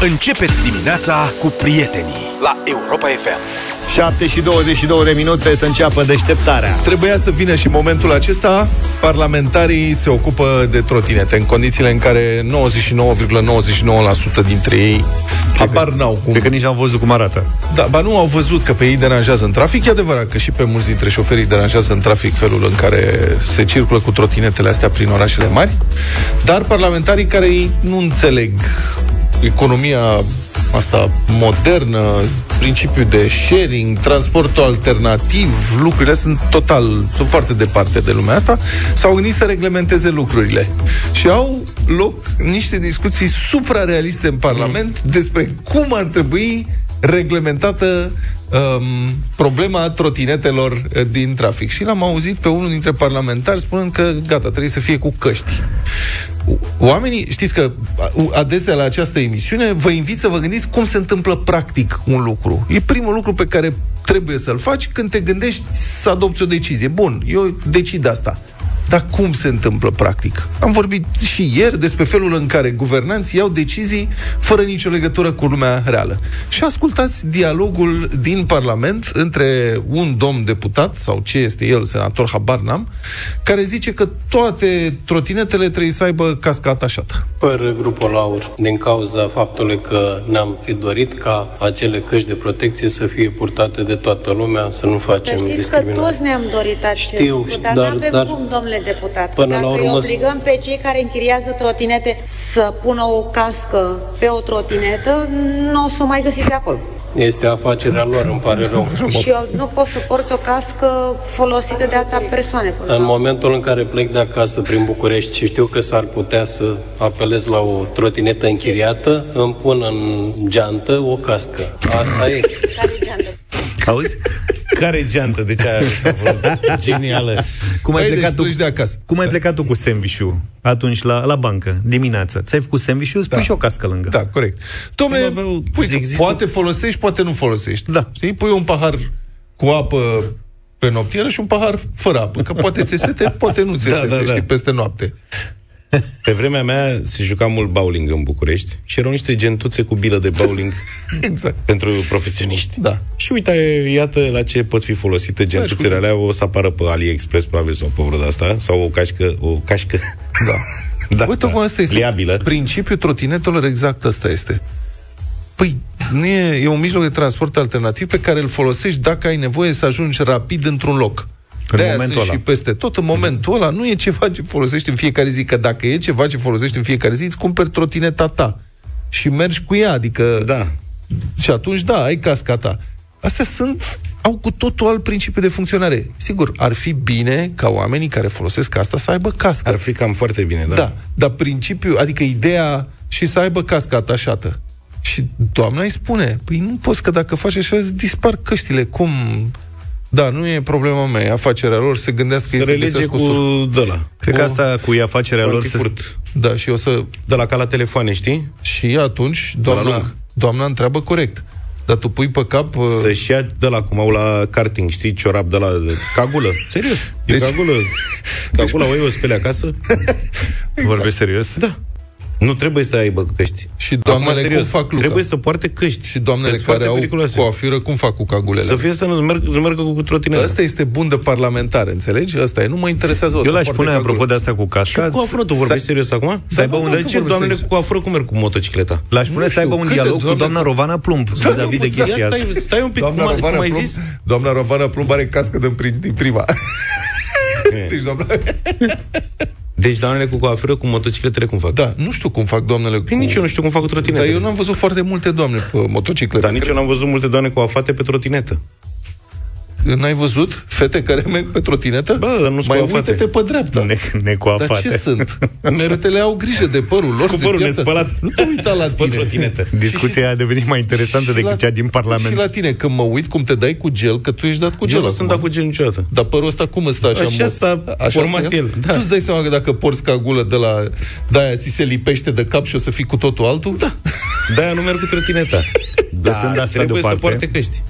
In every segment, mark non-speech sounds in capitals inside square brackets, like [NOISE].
Începeți dimineața cu prietenii la Europa FM. 7 și 22 de minute să înceapă deșteptarea. Trebuia să vină și momentul acesta. Parlamentarii se ocupă de trotinete în condițiile în care 99,99% dintre ei habar n-au cum. Cred că nici n-au văzut cum arată. Da, ba nu au văzut că pe ei deranjează în trafic. E adevărat că și pe mulți dintre șoferii deranjează în trafic felul în care se circulă cu trotinetele astea prin orașele mari. Dar parlamentarii care nu înțeleg economia asta modernă, principiul de sharing, transportul alternativ, lucrurile sunt total, sunt foarte departe de lumea asta, s-au gândit să reglementeze lucrurile. Și au loc niște discuții suprarealiste în Parlament despre cum ar trebui reglementată um, problema trotinetelor uh, din trafic. Și l-am auzit pe unul dintre parlamentari spunând că gata, trebuie să fie cu căști. Oamenii, știți că adesea la această emisiune vă invit să vă gândiți cum se întâmplă practic un lucru. E primul lucru pe care trebuie să-l faci când te gândești să adopți o decizie. Bun, eu decid asta. Dar cum se întâmplă practic? Am vorbit și ieri despre felul în care guvernanții iau decizii fără nicio legătură cu lumea reală. Și ascultați dialogul din Parlament între un domn deputat, sau ce este el, senator Habar n-am, care zice că toate trotinetele trebuie să aibă casca atașată. Fără grupul Laur, din cauza faptului că ne-am fi dorit ca acele căști de protecție să fie purtate de toată lumea, să nu facem Știți discriminare. că toți ne-am dorit acest Știu, lucru, dar, dar- nu avem dar- cum, domnule deputat. Până Dacă la urmă- îi obligăm pe cei care închiriază trotinete să pună o cască pe o trotinetă, nu o să o mai găsiți acolo. Este afacerea lor, îmi pare rău. [LAUGHS] Și eu nu pot să porți o cască folosită de atâtea persoane. până În la urmă. momentul în care plec de acasă prin București și știu că s-ar putea să apelez la o trotinetă închiriată, îmi pun în geantă o cască. Asta e. Care geantă? Auzi? Care geantă? De ce a fost [LAUGHS] genială? Cum ai, Păi, plecat deci tu, pleci de acasă. cum ai plecat tu cu sandwich atunci la, la bancă, dimineața? Ți-ai făcut sandwich spui Da. și o cască lângă. Da, corect. Dom'le, Nu aveau- pui, există- poate folosești, poate nu folosești. Da. Știi? Pui un pahar cu apă pe noptieră și un pahar fără apă. Că poate ți sete, poate nu ți Da, sete, da, da. știi, peste noapte. Pe vremea mea se juca mult bowling în București și erau niște gentuțe cu bilă de bowling [LAUGHS] Exact. pentru profesioniști. Da. Și uite, iată la ce pot fi folosite gentuțele alea. O să apară pe AliExpress, probabil, sau pe vreo de asta, sau o cașcă, o cașcă Da. [LAUGHS] Da, Uite da. cum asta este. Pliabilă. Principiul trotinetelor exact ăsta este. Păi, nu e, e un mijloc de transport alternativ pe care îl folosești dacă ai nevoie să ajungi rapid într-un loc. În De-aia momentul sunt ăla. și peste tot. În momentul ăla nu e ceva ce folosești în fiecare zi, că dacă e ceva ce folosești în fiecare zi, îți cumperi trotineta ta și mergi cu ea, adică... Da. Și atunci, da, ai casca ta. Astea sunt, au cu totul alt principiu de funcționare. Sigur, ar fi bine ca oamenii care folosesc asta să aibă cască. Ar fi cam foarte bine, da. Da, dar principiul, adică ideea și să aibă casca atașată. Și doamna îi spune, păi nu poți că dacă faci așa îți dispar căștile, cum... Da, nu e problema mea, e afacerea lor, se gândească Se ei să relege găsească cu o sur- dăla. Cred că asta cu afacerea lor se... Frankfurt. Da, și o să... De la ca la telefoane, știi? Și atunci, la doamna, lung. doamna întreabă corect. Dar tu pui pe cap... uh, Să-și ia de la cum au la karting, știi, ciorap de la de cagulă. [LAUGHS] Serios. Deci... Deci- E cagulă. [LAUGHS] Cagula o iei, o speli acasă. [LAUGHS] Vorbești serios? Da. Nu trebuie să aibă căști. Și doamnele Acum, serios, cum fac Luca? Trebuie să poarte căști. Și doamnele Sunt care foarte au periculoase. coafură, cum fac cu cagulele? Să fie să nu merg, să meargă cu trotineta. Asta este bun de parlamentar, înțelegi? Asta e, nu mă interesează o Eu să l-aș poarte pune, cagulă. apropo de asta cu casca, Cu afură, tu vorbești serios acum? să aibă Da, un da, De că ce vorbesc doamnele serios. cu afură cum merg cu motocicleta? L-aș pune Nu să aibă știu, un câte dialog cu doamne- doamna Rovana Plumb vis-a-vis de Ia chestia asta. stai, stai un pic, Doamna cum, ai- Rovana cum ai Plumb, zis? Doamna Rovana Plumb are cască din, prim, din prima. [LAUGHS] deci, doamna... [LAUGHS] Deci doamnele cu coafură, cu motocicletele cum fac? Da, nu știu cum fac doamnele cu... Păi nici eu nu știu cum fac cu Dar trotinetele. eu n-am văzut foarte multe doamne pe motociclete. Dar nici eu n-am văzut multe doamne cu afate pe trotinetă. N-ai văzut fete care merg pe trotinetă? Bă, nu sunt Mai coafate. uite-te pe dreapta. Ne, Dar necoafate. ce sunt? Fetele au grijă de părul lor. Cu se părul piață. nespălat. Nu te uita la Pe tine. trotinetă. Discuția a devenit mai interesantă Și decât la- cea din Parlament. Și la tine, când mă uit cum te dai cu gel, că tu ești dat cu gel Eu nu acum. sunt dat cu gel niciodată. Dar părul ăsta cum îți stă așa? Așa mă- s-a format stă el, da. Tu îți dai seama că dacă porți cagulă de la... De-aia ți se lipește de cap și o să fii cu totul altul? Da. De-aia nu merg cu trotineta. [LAUGHS] Lăsând asta trebuie deoparte. să poarte căști.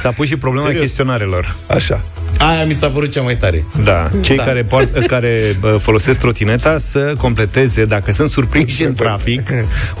S-a pus și problema Serios. chestionarelor. Așa. Aia mi s-a părut cea mai tare. Da, cei Da. care, poart, [LAUGHS] care bă, folosesc trotineta să completeze, dacă sunt surprinși în trafic,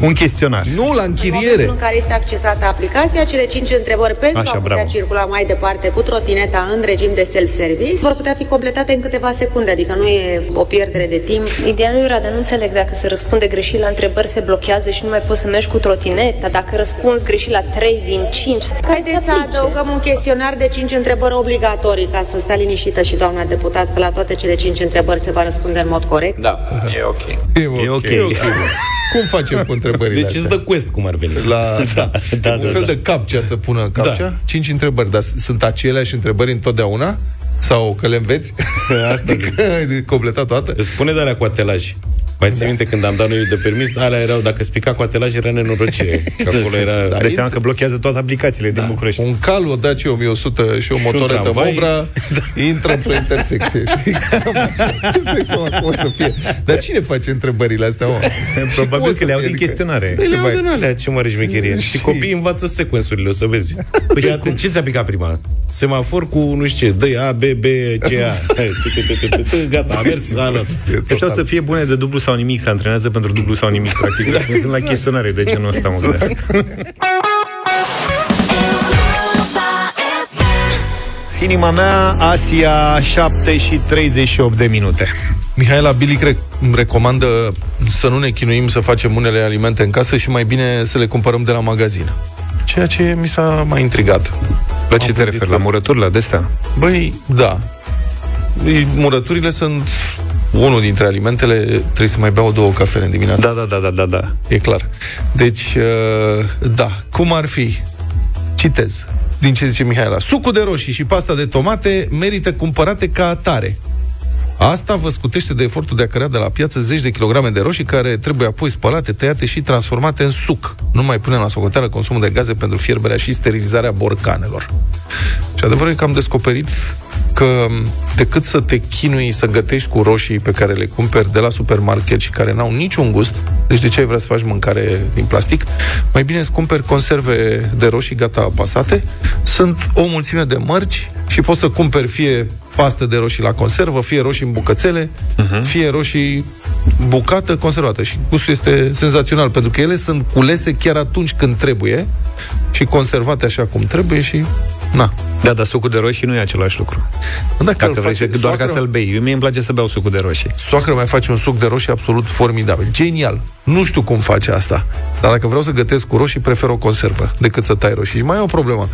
un chestionar. Nu, la În momentul închiriere. în care este accesată aplicația, cele 5 întrebări pentru Așa, a putea bravo. circula mai departe cu trotineta în regim de self-service vor putea fi completate în câteva secunde, adică nu e o pierdere de timp. Ideea lui Rada, nu înțeleg dacă se răspunde greșit la întrebări, se blochează și nu mai poți să mergi cu trotineta. Dacă răspunzi greșit la 3 din 5, Haideți să adăugăm un chestionar de 5 întrebări obligatorii ca să stea liniștită și doamna deputat că la toate cele 5 întrebări se va răspunde în mod corect. Da, e ok. E E ok. Cum facem cu întrebările Deci îți astea? dă quest cum ar veni. La, [LAUGHS] da, da, un da, fel da. de capcea să pună capcea. Da. Cinci întrebări, dar sunt aceleași întrebări întotdeauna? Sau că le înveți? Asta zic. Adică completat toată? Îți spune de alea cu atelaj. Mai ții minte când am dat noi de permis, alea erau, dacă spica cu atelaj, era nenorocire. Că [LAUGHS] acolo era... Da. Dai seama că blochează toate aplicațiile din București. Un cal, o Dacia 1100 și o Și un motoretă tramvai. Mobra [LAUGHS] intră într-o intersecție. știi? Cam așa. Îți dai seama cum o să fie. Dar cine face întrebările astea, mă? Și [LAUGHS] cum Probabil o că să le au fie? din Adică- chestionare. Păi le Se au mai- din alea, ce mare șmecherie. Și- Și copiii învață sequensurile, o să vezi. Păi atent, ce ți-a picat prima? Semafor cu nu știu ce, dă A, B, B, C, A. Hai, tu, tu, tu, tu, tu, tu, Gata, a mers, a luat. Ăștia o să fie bune de dublu sau nimic, se antrenează pentru dublu sau nimic, practic. Da, sunt la chestionare de genul ăsta, mă gândesc. Inima mea, Asia, 7 și 38 de minute. Mihaela Bilic rec- îmi recomandă să nu ne chinuim să facem unele alimente în casă și mai bine să le cumpărăm de la magazin. Ceea ce mi s-a mai intrigat. La ce Am te gândit referi? că- La murăturile de-astea? Băi, da. Ei, Murăturile sunt unul dintre alimentele, trebuie să mai beau două cafele în dimineață. Da, da, da, da, da, da. E clar. Deci, uh, da, cum ar fi? Citez din ce zice Mihaela. Sucul de roșii și pasta de tomate merită cumpărate ca atare. Asta vă scutește de efortul de a cărea de la piață zeci de kilograme de roșii care trebuie apoi spălate, tăiate și transformate în suc. Nu mai punem la socoteală consumul de gaze pentru fierberea și sterilizarea borcanelor. Și adevărul e că am descoperit că decât să te chinui să gătești cu roșii pe care le cumperi de la supermarket și care n-au niciun gust, deci de ce ai vrea să faci mâncare din plastic, mai bine îți cumperi conserve de roșii gata apasate, sunt o mulțime de mărci și poți să cumperi fie pastă de roșii la conservă, fie roșii în bucățele, uh-huh. fie roșii bucată, conservată. Și gustul este senzațional, pentru că ele sunt culese chiar atunci când trebuie și conservate așa cum trebuie și na. Da, dar sucul de roșii nu e același lucru. Dacă, Dacă îl vrei să, face, doar ca soacră- să-l bei. Eu mie îmi place să beau sucul de roșii. Soacră mai face un suc de roșii absolut formidabil. Genial. Nu știu cum face asta. Dar dacă vreau să gătesc cu roșii, prefer o conservă decât să tai roșii. Și mai e o problemă.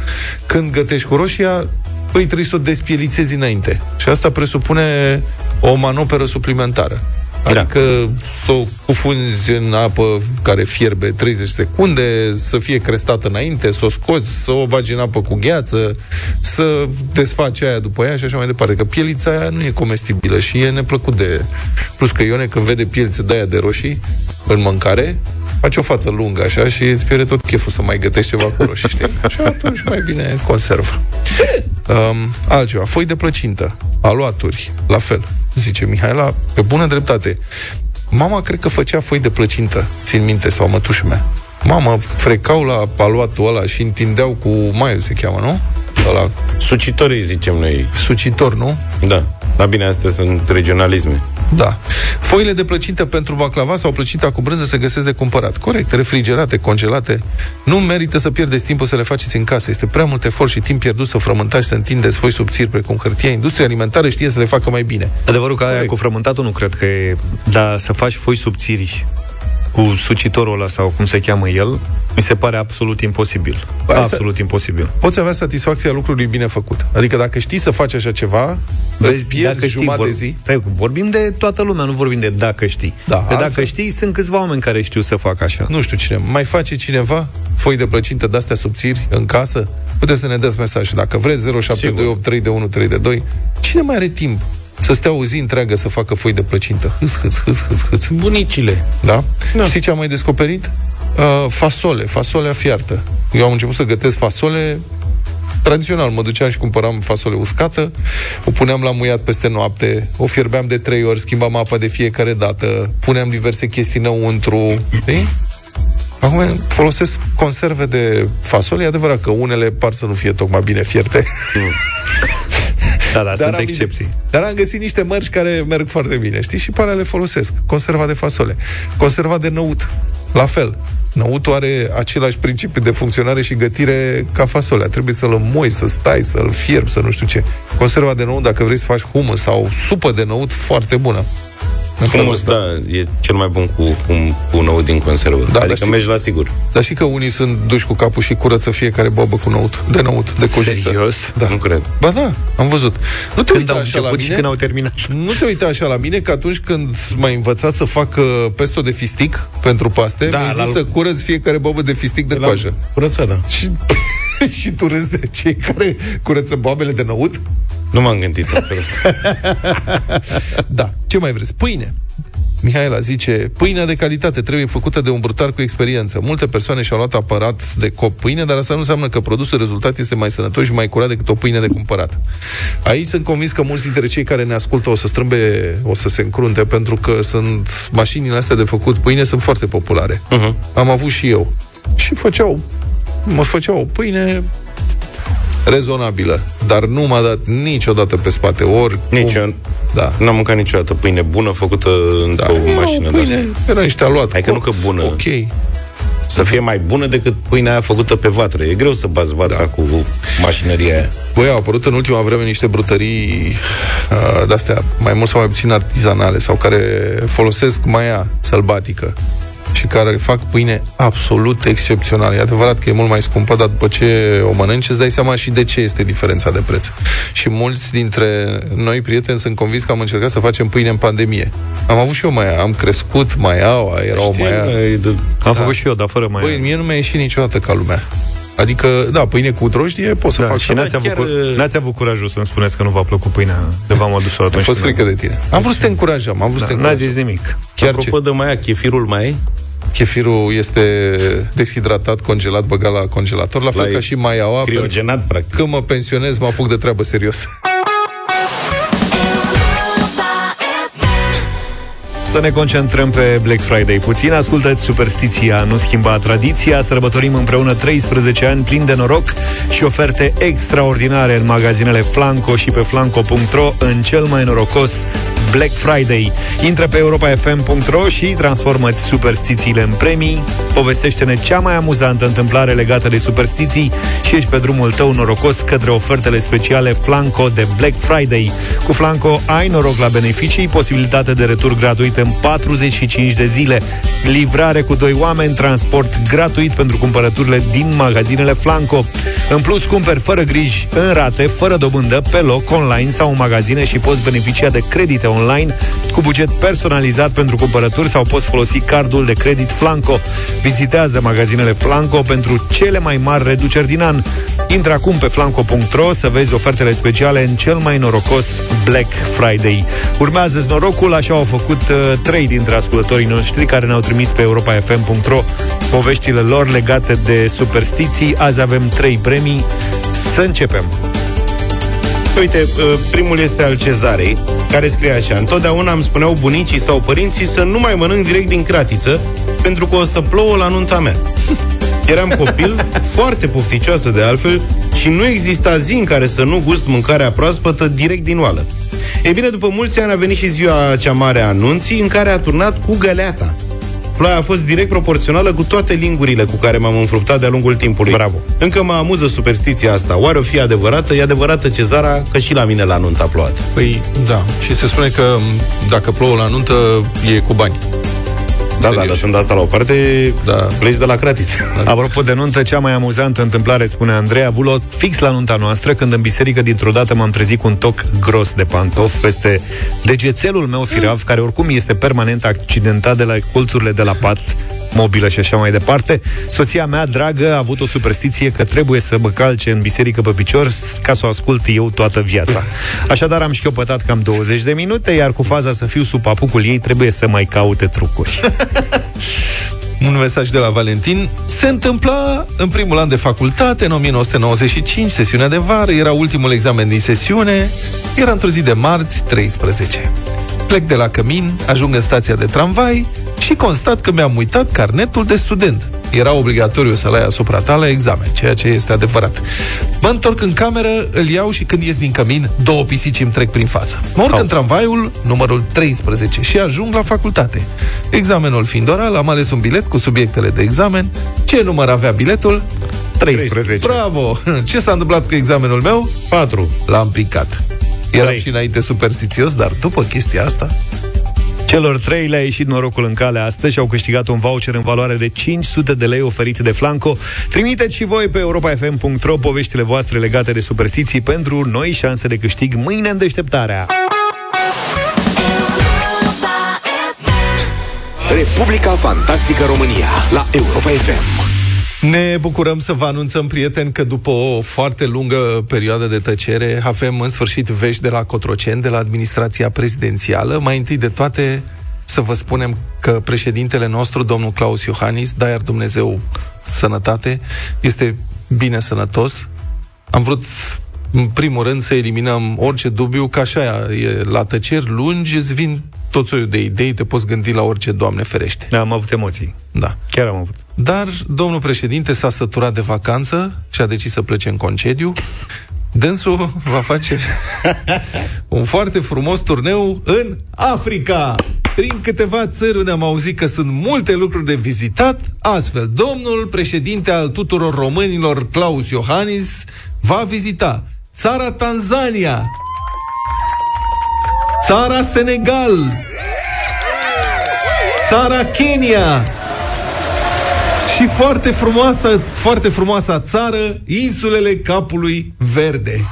Când gătești cu roșia, păi trebuie să o despielițezi înainte. Și asta presupune o manoperă suplimentară. Adică să o cufunzi în apă care fierbe 30 secunde, să fie crestată înainte, să o scoți, să o bagi în apă cu gheață, să desfaci aia după ea și așa mai departe. Că pielița aia nu e comestibilă și e neplăcut de... Plus că Ione când vede pielițe de aia de roșii în mâncare, face o față lungă așa și îți pierde tot cheful să mai gătești ceva cu roșii, știi? Și atunci mai bine conservă. [LAUGHS] Um, altceva, foi de plăcintă, aluaturi, la fel, zice Mihaela, pe bună dreptate. Mama cred că făcea foi de plăcintă, țin minte, sau mătușul mea. Mama frecau la aluatul ăla și întindeau cu maiu, se cheamă, nu? Ăla, Sucitorii, zicem noi. sucitor, nu? Da. Dar bine, astea sunt regionalisme. Da. Foile de plăcintă pentru baclava sau plăcinta cu brânză se găsesc de cumpărat. Corect, refrigerate, congelate. Nu merită să pierdeți timpul să le faceți în casă. Este prea mult efort și timp pierdut să frământați, să întindeți foi subțiri precum hârtia. Industria alimentară știe să le facă mai bine. Adevărul că aia Corect. cu frământatul nu cred că e... Dar să faci foi subțiri cu sucitorul ăla sau cum se cheamă el, mi se pare absolut imposibil. Bă, asta- absolut imposibil. Poți avea satisfacția lucrului bine făcut. Adică dacă știi să faci așa ceva, îți pierzi jumătate de zi. Stai, vorbim de toată lumea, nu vorbim de dacă știi. Da, de dacă altfel- știi, sunt câțiva oameni care știu să facă așa. Nu știu cine. Mai face cineva foi de plăcintă de-astea subțiri în casă? Puteți să ne dați mesaj. Dacă vreți, 0728 3 de 1 3 de 2. Cine mai are timp să stea o zi întreagă să facă foi de plăcintă? Hâs, hâs, hâs, hâs, hâs. Bunicile. Da? da. Știi ce am mai descoperit? Uh, fasole, fasolea fiartă. Eu am început să gătesc fasole tradițional, mă duceam și cumpăram fasole uscată, o puneam la muiat peste noapte, o fierbeam de trei ori, schimbam apa de fiecare dată, puneam diverse chestii înăuntru, știi? Acum folosesc conserve de fasole, e adevărat că unele par să nu fie tocmai bine fierte. Da, da, sunt am, excepții. Dar am găsit niște mărci care merg foarte bine, știi? Și pe alea le folosesc. Conserva de fasole, conserva de năut, la fel. Năutul are același principiu de funcționare și gătire ca fasolea. Trebuie să-l înmoi, să stai, să-l fierbi, să nu știu ce. Conserva de năut, dacă vrei să faci humus sau supă de năut, foarte bună. În felul Humus, ăsta. da, e cel mai bun cu, cu, cu nou din conservă. Da, Da, dar adică știi- mergi la sigur. Dar știi că unii sunt duși cu capul și curăță fiecare bobă cu năut, de năut, de cojiță. Serios? Da. Nu cred. Ba da, am văzut. Nu te Când uita au așa la început mine. și când au terminat. Nu te uita așa la mine că atunci când m-ai învățat să fac uh, pesto de fistic pentru paste, Da, mi-ai zis la- să curăț fiecare bobă de fistic de La coajă. curățat, da. Și, [LAUGHS] și tu râzi de cei care curăță boabele de năut? Nu m-am gândit în felul ăsta. [LAUGHS] Da. Ce mai vreți? Pâine. Mihaela zice, pâinea de calitate trebuie făcută de un brutar cu experiență. Multe persoane și-au luat aparat de cop pâine, dar asta nu înseamnă că produsul rezultat este mai sănătos și mai curat decât o pâine de cumpărat. Aici sunt convins că mulți dintre cei care ne ascultă o să strâmbe, o să se încrunte, pentru că sunt mașinile astea de făcut pâine sunt foarte populare. Uh-huh. Am avut și eu. Și făceau, mă făceau o pâine rezonabilă, dar nu m-a dat niciodată pe spate, ori Nici eu. Da. N-am mâncat niciodată pâine bună făcută într-o Era o mașină de pâine, era niște aluat. Hai că nu că bună. Ok. Să fie mai bună decât pâinea aia făcută pe vatră. E greu să bați vatra da. cu mașinăria aia. Băi, au apărut în ultima vreme niște brutării uh, de-astea, mai mult sau mai puțin artizanale, sau care folosesc maia sălbatică și care fac pâine absolut excepțională. E adevărat că e mult mai scumpă, dar după ce o mănânci îți dai seama și de ce este diferența de preț. Și mulți dintre noi prieteni sunt convins că am încercat să facem pâine în pandemie. Am avut și eu maia, am crescut maiaua, era o Știi, maia... e de... Am făcut și eu, dar fără mai. Băi, mie nu mi-a ieșit niciodată ca lumea. Adică, da, pâine cu drojdie pot să da, fac și n-ați avut, chiar, cur- uh, n-ați avut curajul să-mi spuneți că nu v-a plăcut pâinea de v-am adus-o A atunci. fost când frică de tine. Am vrut să te încurajăm, am vrut să te Da, n-ați încurajăm. zis nimic. Chiar Apropo ce? de mai chefirul mai e? Chefirul este deshidratat, congelat, băgat la congelator, la fel La ca și maiaua. pentru- Criogenat, practic. Când mă pensionez, mă apuc de treabă serios. Să ne concentrăm pe Black Friday puțin. Ascultați Superstiția nu schimba tradiția. Sărbătorim împreună 13 ani plin de noroc și oferte extraordinare în magazinele Flanco și pe flanco.ro în cel mai norocos Black Friday. Intră pe europafm.ro și transformă superstițiile în premii. Povestește-ne cea mai amuzantă întâmplare legată de superstiții și ești pe drumul tău norocos către ofertele speciale Flanco de Black Friday. Cu Flanco ai noroc la beneficii, posibilitate de retur gratuit în 45 de zile, livrare cu doi oameni, transport gratuit pentru cumpărăturile din magazinele Flanco. În plus, cumperi fără griji, în rate, fără dobândă, pe loc, online sau în magazine și poți beneficia de credite online cu buget personalizat pentru cumpărături sau poți folosi cardul de credit Flanco. Vizitează magazinele Flanco pentru cele mai mari reduceri din an. Intră acum pe flanco.ro să vezi ofertele speciale în cel mai norocos Black Friday. Urmează norocul, așa au făcut uh, trei dintre ascultătorii noștri care ne-au trimis pe europafm.ro poveștile lor legate de superstiții. Azi avem trei premii. Să începem! Uite, uh, primul este al cezarei, care scrie așa. Întotdeauna îmi spuneau bunicii sau părinții să nu mai mănânc direct din cratiță, pentru că o să plouă la nunta mea. [LAUGHS] Eram copil, foarte pofticioasă de altfel, și nu exista zi în care să nu gust mâncarea proaspătă direct din oală. E bine, după mulți ani a venit și ziua cea mare a anunții, în care a turnat cu găleata. Ploaia a fost direct proporțională cu toate lingurile cu care m-am înfruptat de-a lungul timpului. Bravo. Încă mă amuză superstiția asta. Oare o fi adevărată? E adevărată cezara că și la mine la nuntă a plouat. Păi, da. Și se spune că m, dacă plouă la nuntă, e cu bani. Da, da, Serios. lăsând asta la o parte, Da. pleci de la cratiță. [LAUGHS] Apropo de nuntă, cea mai amuzantă întâmplare, spune Andrei, a avut loc fix la nunta noastră, când în biserică dintr-o dată m-am trezit cu un toc gros de pantof peste degețelul meu firav, care oricum este permanent accidentat de la colțurile de la pat, mobilă și așa mai departe. Soția mea, dragă, a avut o superstiție că trebuie să mă calce în biserică pe picior ca să o ascult eu toată viața. Așadar am șchiopătat cam 20 de minute, iar cu faza să fiu sub papucul ei trebuie să mai caute trucuri. [LAUGHS] Un mesaj de la Valentin. Se întâmpla în primul an de facultate, în 1995, sesiunea de vară, era ultimul examen din sesiune, era într-o zi de marți, 13. Plec de la Cămin, ajung în stația de tramvai și constat că mi-am uitat carnetul de student. era obligatoriu să-l ai asupra ta la examen, ceea ce este adevărat. Mă întorc în cameră, îl iau și când ies din cămin, două pisici îmi trec prin față. Mă urc în tramvaiul numărul 13 și ajung la facultate. Examenul fiind oral, am ales un bilet cu subiectele de examen. Ce număr avea biletul? 13. Bravo! [LAUGHS] Ce s-a întâmplat cu examenul meu? 4. L-am picat. Eram Trei. și înainte superstițios, dar după chestia asta... Celor trei le-a ieșit norocul în cale astăzi și au câștigat un voucher în valoare de 500 de lei oferit de Flanco. Trimiteți și voi pe europafm.ro poveștile voastre legate de superstiții pentru noi șanse de câștig mâine în deșteptarea. Republica Fantastică România la Europa FM. Ne bucurăm să vă anunțăm, prieteni, că după o foarte lungă perioadă de tăcere avem în sfârșit vești de la Cotroceni, de la administrația prezidențială. Mai întâi de toate să vă spunem că președintele nostru, domnul Claus Iohannis, da iar Dumnezeu sănătate, este bine sănătos. Am vrut în primul rând să eliminăm orice dubiu, că așa e, la tăceri lungi îți vin tot soiul de idei, te poți gândi la orice, Doamne ferește. Da, am avut emoții. Da. Chiar am avut. Dar domnul președinte s-a săturat de vacanță și a decis să plece în concediu. Dânsul va face [LAUGHS] un foarte frumos turneu în Africa. Prin câteva țări unde am auzit că sunt multe lucruri de vizitat, astfel, domnul președinte al tuturor românilor, Claus Iohannis, va vizita țara Tanzania, țara Senegal, țara Kenya, și foarte frumoasă, foarte frumoasa țară, insulele Capului Verde.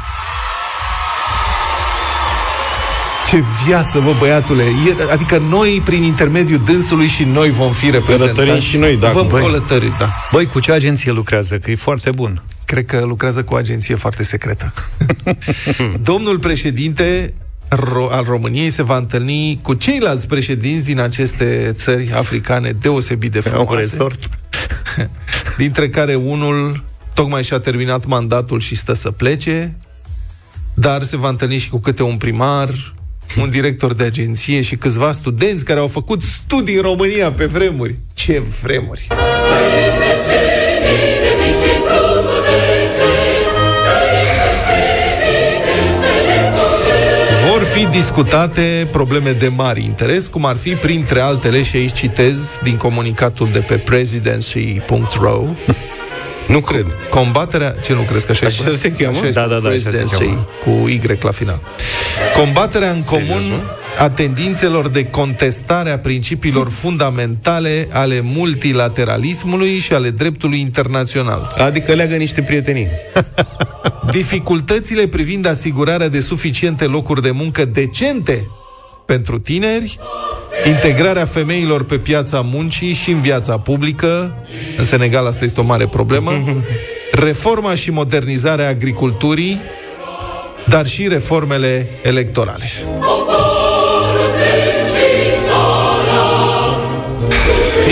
Ce viață, bă, băiatule! E, adică noi, prin intermediul dânsului și noi vom fi reprezentați. Călătorim și noi, da, Vom băi. călători, da. Băi, cu ce agenție lucrează? Că e foarte bun. Cred că lucrează cu o agenție foarte secretă. [LAUGHS] Domnul președinte ro- al României se va întâlni cu ceilalți președinți din aceste țări africane deosebit de Un frumoase. resort. [LAUGHS] dintre care unul tocmai și-a terminat mandatul și stă să plece, dar se va întâlni și cu câte un primar, un director de agenție și câțiva studenți care au făcut studii în România pe vremuri. Ce vremuri! Vor fi discutate probleme de mari interes, cum ar fi, printre altele, și aici citez din comunicatul de pe presidency.ro, [LAUGHS] Nu cred. Combaterea... Ce nu crezi că așa, Așa e? se cheamă? Așa este, Da, da, da, așa se Presidency, cheamă. cu Y la final. Combaterea în Serios, comun mă? A tendințelor de contestare a principiilor fundamentale ale multilateralismului și ale dreptului internațional. Adică leagă niște prietenii. [LAUGHS] Dificultățile privind asigurarea de suficiente locuri de muncă decente pentru tineri, integrarea femeilor pe piața muncii și în viața publică, în Senegal asta este o mare problemă, [LAUGHS] reforma și modernizarea agriculturii, dar și reformele electorale.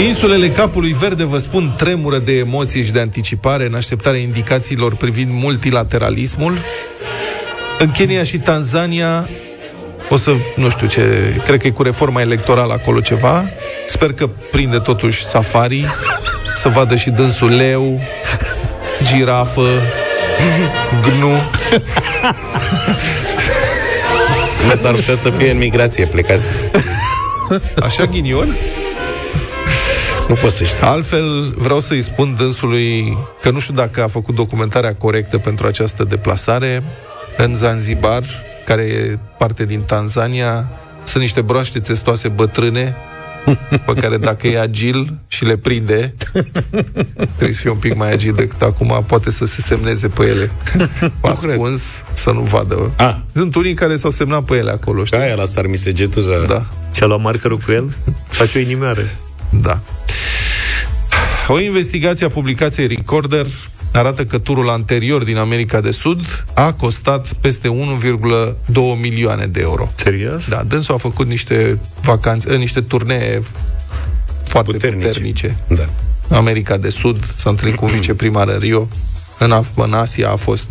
Insulele Capului Verde, vă spun, tremură de emoții și de anticipare în așteptarea indicațiilor privind multilateralismul. În Kenya și Tanzania o să, nu știu ce, cred că e cu reforma electorală acolo ceva. Sper că prinde totuși safari, să vadă și dânsul leu, girafă, gnu. Nu s-ar putea să fie în migrație plecați. Așa ghinion? Nu poți să știi. Altfel, vreau să-i spun dânsului că nu știu dacă a făcut documentarea corectă pentru această deplasare în Zanzibar, care e parte din Tanzania. Sunt niște broaște testoase bătrâne [LAUGHS] pe care dacă e agil și le prinde, trebuie să fie un pic mai agil decât acum, poate să se semneze pe ele. [LAUGHS] Ascuns, să nu vadă. A. Sunt unii care s-au semnat pe ele acolo, știi? Ca aia la Sarmisegetuza. Da. Și-a luat markerul cu el? [LAUGHS] Face o inimioară. Da. O investigație a publicației Recorder arată că turul anterior din America de Sud a costat peste 1,2 milioane de euro. Serios? Da, dânsul a făcut niște vacanțe, eh, niște turnee foarte puternice. Puternice. puternice. Da. America de Sud, s-a întâlnit cu un viceprimar în Rio, în, Af- în Asia a fost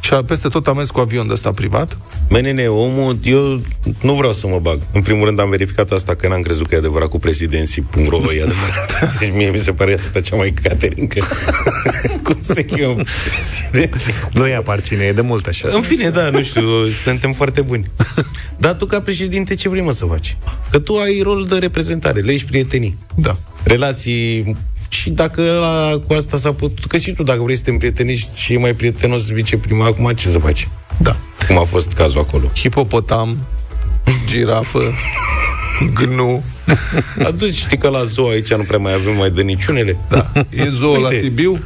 și a, peste tot a mers cu avion de ăsta privat. MNN, omul, eu nu vreau să mă bag. În primul rând am verificat asta, că n-am crezut că e adevărat cu presidenții.ro, e [LAUGHS] adevărat. Deci mie mi se pare asta cea mai caterincă. [LAUGHS] Cum se cheamă? Presidenții. Nu i aparține, e de mult așa. În fine, da, nu știu, suntem foarte buni. Dar tu, ca președinte, ce vrei mă să faci? Că tu ai rol de reprezentare, legi prietenii. Da. Relații și dacă la, cu asta s-a putut, că și tu dacă vrei să te împrietenești și e mai prietenos viceprimar, acum ce să faci? Da. Cum a fost cazul acolo? Hipopotam, girafă, [LAUGHS] gnu. Atunci știi că la zoo aici nu prea mai avem mai de niciunele? Da. E zoo la Uite. Sibiu?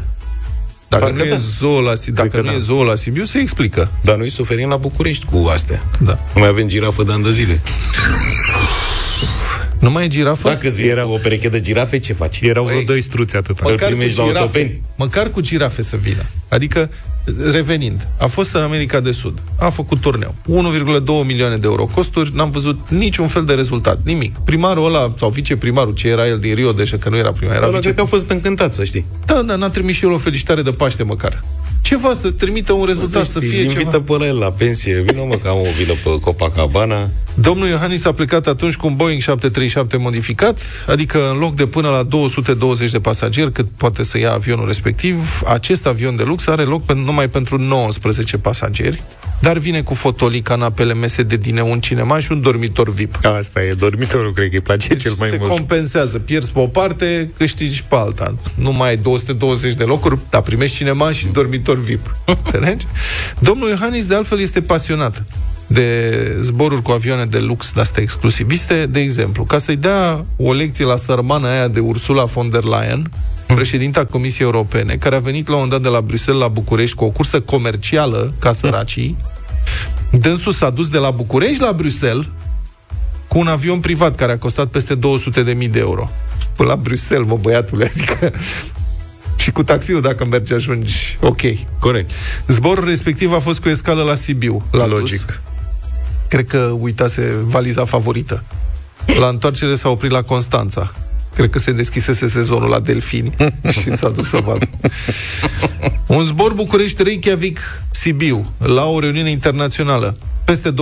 Dacă Parcă nu, e da. zoo la, Si- dacă că nu da. e zoo la Sibiu, se explică. Dar noi suferim la București cu astea. Da. Nu mai avem girafă de ani de zile. Nu mai e girafă? Dacă îți vine Era- cu o pereche de girafe, ce faci? Erau vreo Băi, doi struți atât. Îl primești la girafe, autopeni? măcar cu girafe să vină. Adică, revenind, a fost în America de Sud, a făcut turneu, 1,2 milioane de euro costuri, n-am văzut niciun fel de rezultat, nimic. Primarul ăla, sau viceprimarul, ce era el din Rio, deja că nu era primar, era Ăla vice... cred că a fost încântat, să știi. Da, da, n-a trimis și el o felicitare de Paște măcar. Ceva să trimită un rezultat, să, știi, fie invită ceva. pe la el la pensie. Vină mă că am o vilă pe Copacabana. Domnul Iohannis a plecat atunci cu un Boeing 737 modificat, adică în loc de până la 220 de pasageri, cât poate să ia avionul respectiv, acest avion de lux are loc pen- numai pentru 19 pasageri, dar vine cu fotolii, canapele, mese de dineu, un cinema și un dormitor VIP. Asta e, dormitorul cred că îi place cel mai se mult. compensează, pierzi pe o parte, câștigi pe alta. Nu mai ai 220 de locuri, dar primești cinema și dormitor VIP. [LAUGHS] Înțelegi? Domnul Iohannis, de altfel, este pasionat de zboruri cu avioane de lux de astea exclusiviste, de exemplu, ca să-i dea o lecție la sărmana aia de Ursula von der Leyen, președinta Comisiei Europene, care a venit la un dat de la Bruxelles la București cu o cursă comercială ca săracii, Dânsul s-a dus de la București la Bruxelles cu un avion privat care a costat peste 200 de mii de euro. Până la Bruxelles, mă, băiatule, adică... [LAUGHS] Și cu taxiul, dacă mergi, ajungi ok. Corect. Zborul respectiv a fost cu escală la Sibiu, la Logic. Dus. Cred că uitase valiza favorită. La întoarcere s-a oprit la Constanța. Cred că se deschisese sezonul la Delfini [LAUGHS] și s-a dus să vadă. Un zbor București-Reykjavik Sibiu la o reuniune internațională. Peste 260.000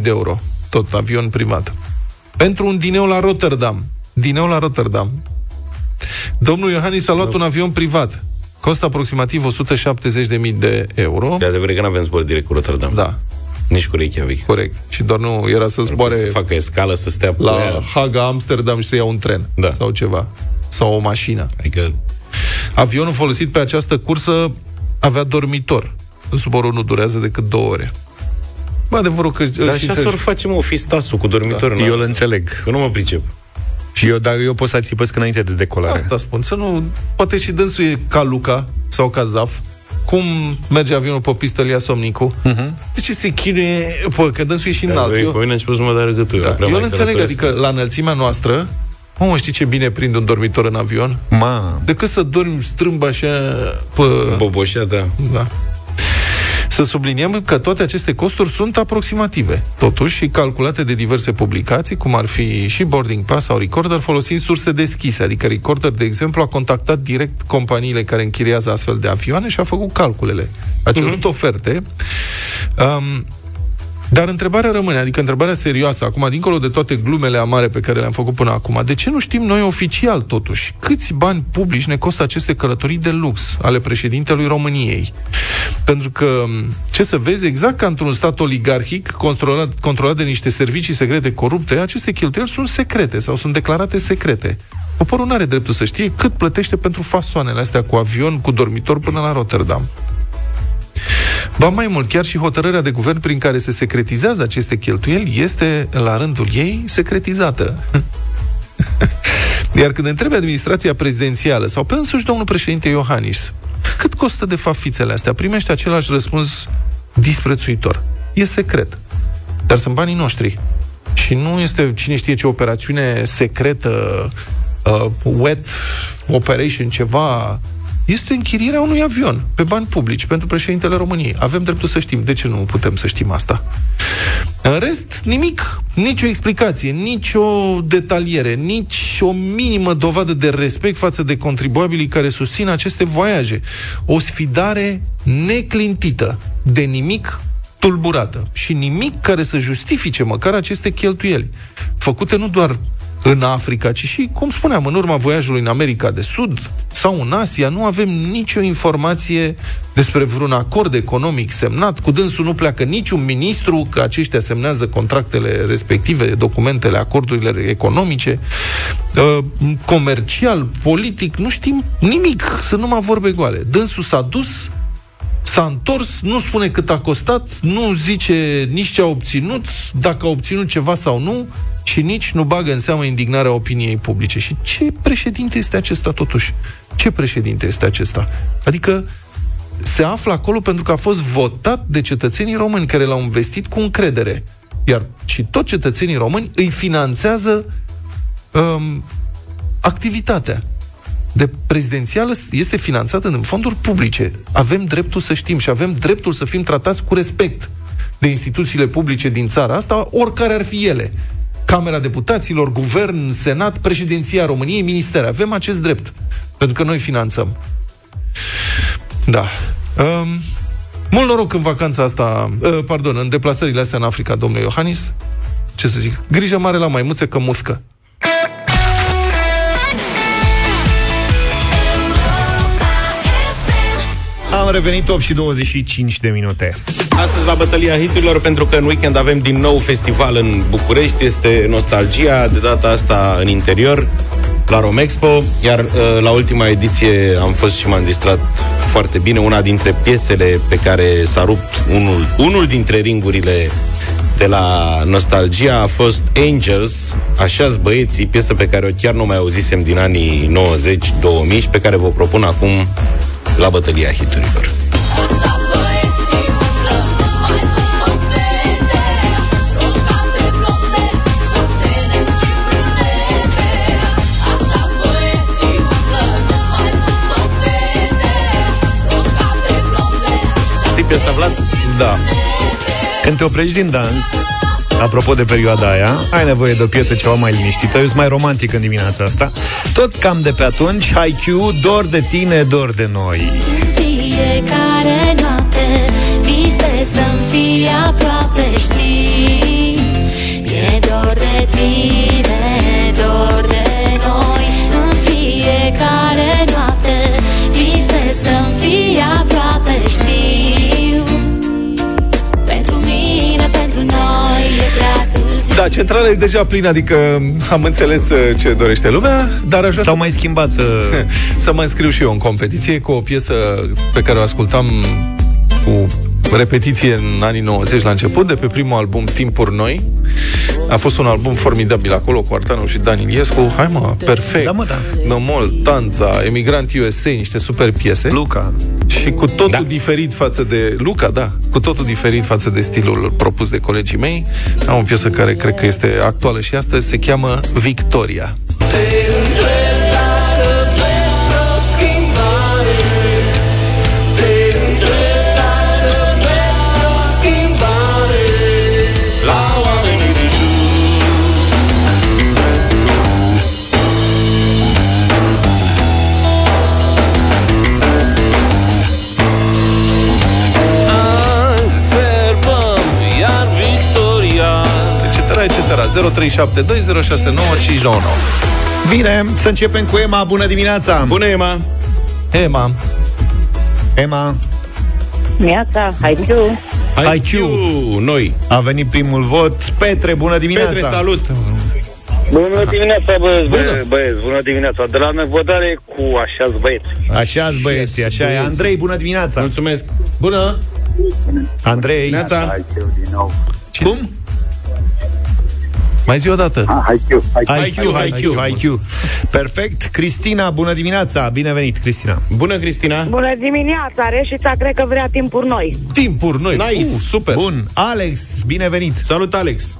de euro. Tot avion privat. Pentru un dineu la Rotterdam. Dineu la Rotterdam. Domnul Iohannis a luat un avion privat. Costă aproximativ 170.000 de euro. De adevărat că nu avem zbor direct cu Rotterdam. Da, Nici cu Reykjavik. corect. Și doar nu era să zboare Să facă escală, să stea pe la ea. Haga, Amsterdam și să ia un tren. Da. Sau ceva. Sau o mașină. Adică Avionul folosit pe această cursă avea dormitor. Zborul nu durează decât două ore. Bă, adevărul că... Dar și așa înțelegi- să facem o fistasul cu dormitor. Eu îl înțeleg. Că nu mă pricep. Și eu, dar eu pot să țipăsc înainte de decolare. Asta spun, să nu... Poate și dânsul e ca Luca sau ca Zaf. Cum merge avionul pe pistă, îl ia somnicul. Uh-huh. De ce se chinuie? Pă, că dânsul e și înalt. Pe Eu, mine a început să mă dea răgătură. da, prea eu mai îl înțeleg, călătoresc. adică la înălțimea noastră, mă, știi ce bine prind un dormitor în avion? Ma, Decât să dormi strâmb așa pe... Boboșea, da. Da. Să subliniem că toate aceste costuri sunt aproximative, totuși și calculate de diverse publicații, cum ar fi și Boarding Pass sau Recorder, folosind surse deschise. Adică Recorder, de exemplu, a contactat direct companiile care închiriază astfel de avioane și a făcut calculele. A cerut uh-huh. oferte. Um, dar întrebarea rămâne, adică întrebarea serioasă, acum, dincolo de toate glumele amare pe care le-am făcut până acum, de ce nu știm noi oficial, totuși, câți bani publici ne costă aceste călătorii de lux ale președintelui României? Pentru că, ce să vezi, exact ca într-un stat oligarhic, controlat, controlat de niște servicii secrete corupte, aceste cheltuieli sunt secrete sau sunt declarate secrete. Poporul nu are dreptul să știe cât plătește pentru fasoanele astea cu avion, cu dormitor până la Rotterdam. Ba mai mult, chiar și hotărârea de guvern prin care se secretizează aceste cheltuieli este, la rândul ei, secretizată. [LAUGHS] Iar când întrebe administrația prezidențială sau pe însuși domnul președinte Iohannis, cât costă de fapt fițele astea, primește același răspuns disprețuitor. E secret. Dar sunt banii noștri. Și nu este cine știe ce operațiune secretă, uh, wet operation, ceva este închirierea unui avion pe bani publici pentru președintele României. Avem dreptul să știm. De ce nu putem să știm asta? În rest, nimic, nicio explicație, nicio detaliere, nici o minimă dovadă de respect față de contribuabilii care susțin aceste voiaje. O sfidare neclintită de nimic tulburată și nimic care să justifice măcar aceste cheltuieli, făcute nu doar în Africa, ci și, cum spuneam, în urma voiajului în America de Sud sau în Asia, nu avem nicio informație despre vreun acord economic semnat. Cu dânsul nu pleacă niciun ministru, că aceștia semnează contractele respective, documentele, acordurile economice, uh, comercial, politic, nu știm nimic, să nu mai vorbe goale. Dânsul s-a dus S-a întors, nu spune cât a costat, nu zice nici ce a obținut, dacă a obținut ceva sau nu, și nici nu bagă în seamă indignarea opiniei publice. Și ce președinte este acesta totuși? Ce președinte este acesta? Adică se află acolo pentru că a fost votat de cetățenii români care l-au investit cu încredere. Iar și tot cetățenii români îi finanțează um, activitatea de prezidențială este finanțată în fonduri publice. Avem dreptul să știm și avem dreptul să fim tratați cu respect de instituțiile publice din țara asta, oricare ar fi ele. Camera Deputaților, Guvern, Senat, Președinția României, Ministere. Avem acest drept, pentru că noi finanțăm. Da. Um, mult noroc în vacanța asta, uh, pardon, în deplasările astea în Africa, domnule Iohannis. Ce să zic? Grijă mare la maimuțe că muscă. Am revenit 8 și 25 de minute. Astăzi la Bătălia Hiturilor, pentru că în weekend avem din nou festival în București, este Nostalgia, de data asta în interior, la Romexpo, iar uh, la ultima ediție am fost și m-am distrat foarte bine. Una dintre piesele pe care s-a rupt unul, unul dintre ringurile de la Nostalgia a fost Angels, așa băieții, piesă pe care o chiar nu mai auzisem din anii 90-2000 și pe care vă propun acum la bătălia hiturilor. Știi piesa, Vlad? Da. Când te oprești din dans, apropo de perioada aia, ai nevoie de o piesă ceva mai liniștită, eu sunt mai romantic în dimineața asta. Tot cam de pe atunci, Q, dor de tine, dor de noi. Fiecare noapte vise să-mi fie aproape, știi Mi-e dor de tine, dor de noi În fiecare Da, centrala e deja plină, adică am înțeles uh, ce dorește lumea, dar aș vrea S-au să, mai schimbat uh, [LAUGHS] să mă înscriu și eu în competiție cu o piesă pe care o ascultam cu repetiție în anii 90 la început, de pe primul album Timpuri Noi. A fost un album formidabil acolo cu Artanu și Dan Iliescu. Hai mă, perfect. Da, mă, da. Nămol, Tanța, Emigrant USA, niște super piese. Luca. Și cu totul Da. diferit față de Luca, da, cu totul diferit față de stilul propus de colegii mei. Am o piesă care cred că este actuală și astăzi, se cheamă Victoria. Etc., 0372069599. Bine, să începem cu Emma. Bună dimineața! Bună, Ema! Ema, Emma, Neața, hai tu. IQ. Noi. a venit primul vot. Petre, bună dimineața! Petre, salut! Bună dimineața, băieți, băieți, băieți, bună dimineața. De la nevădare cu așa băieți. Așa băieți, așa e. Andrei, bună dimineața! Mulțumesc! bună! Andrei, Neața! Hai eu din nou. cum? Mai zi o dată. Ah, hai eu, hai IQ, IQ, IQ. Perfect. Cristina, bună dimineața! Bine venit, Cristina! Bună, Cristina! Bună dimineața, Reșița cred că vrea timpuri noi. Timpuri noi. Nice. Uh, super. Bun. Alex, bine venit! Salut, Alex!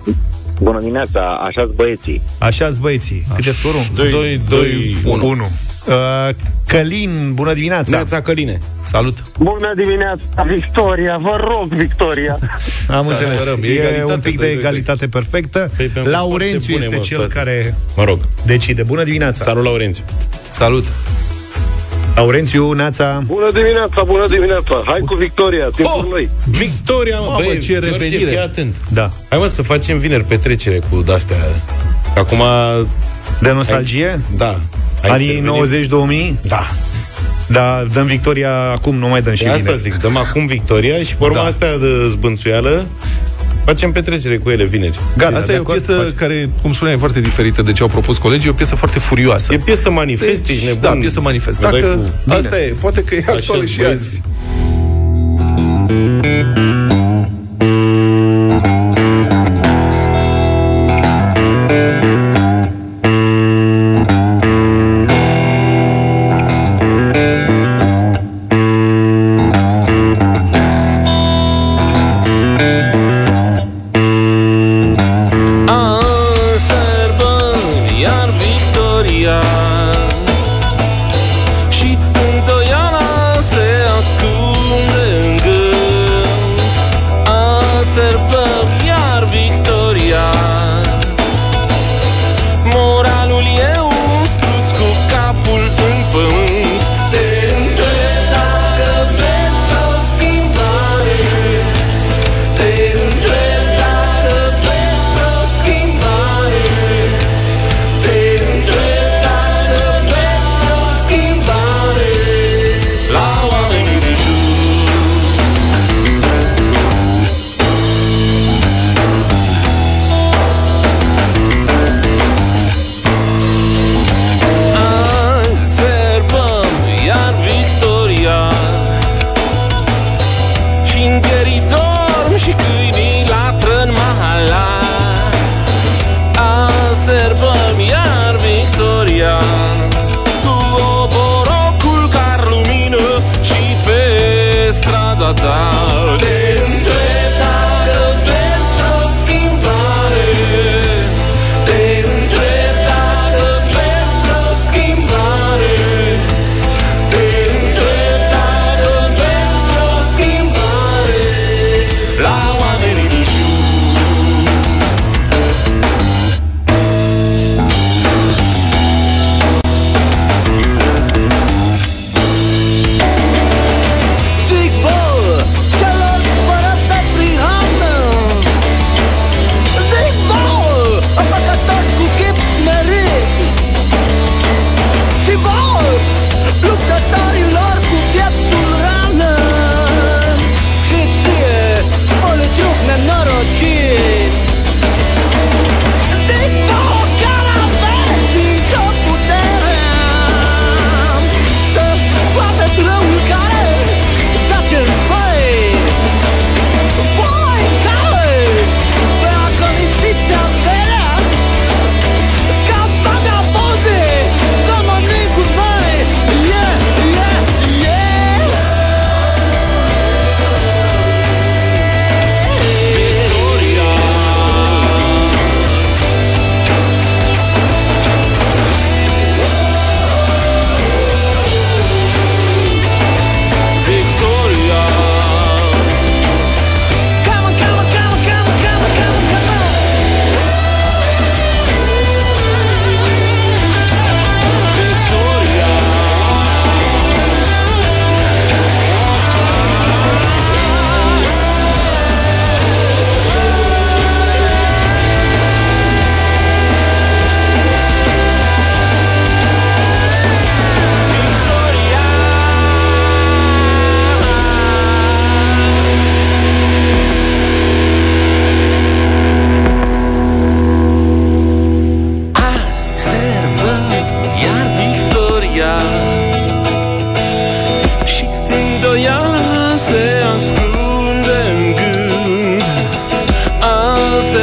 Bună dimineața, așa băieții. așa băieții. Cât e scorul? 2, 2, 1. 1. Uh, Călin, bună dimineața! Neața Căline! Salut. Bună dimineața, Victoria, vă rog, Victoria. [LAUGHS] Am înțeles. sperăm. E E, egalitate, un pic de doi, doi, egalitate perfectă. Păi, pe-mi Laurențiu foarte este bune, mă, cel toate. care Mă rog, decide. Bună dimineața! salut, Laurențiu! Salut. Laurențiu, Neața. Bună dimineața, bună dimineața. Hai cu victoria, timpul Oh! noi. Victoria, mă, Mamă, băi, ce George, revenire. fii atent. Da. Hai mă să facem vineri petrecere cu de-astea. Acum, De nostalgie? da. Ai Anii intervenit. 90-2000? Da. Da, dăm victoria acum, nu mai dăm și Și asta vineri. zic, dăm acum victoria și pe urma Da. astea de zbânțuială facem petrecere cu ele vineri. Gata, Asta de e o acord? piesă care, cum spuneai, e foarte diferită de ce au propus colegii, e o piesă foarte furioasă. E piesă manifest, ești nebun. Da, piesă manifest. Mă dai Dacă, cu- asta e, poate că e Așa actuală și băieți. azi. Azi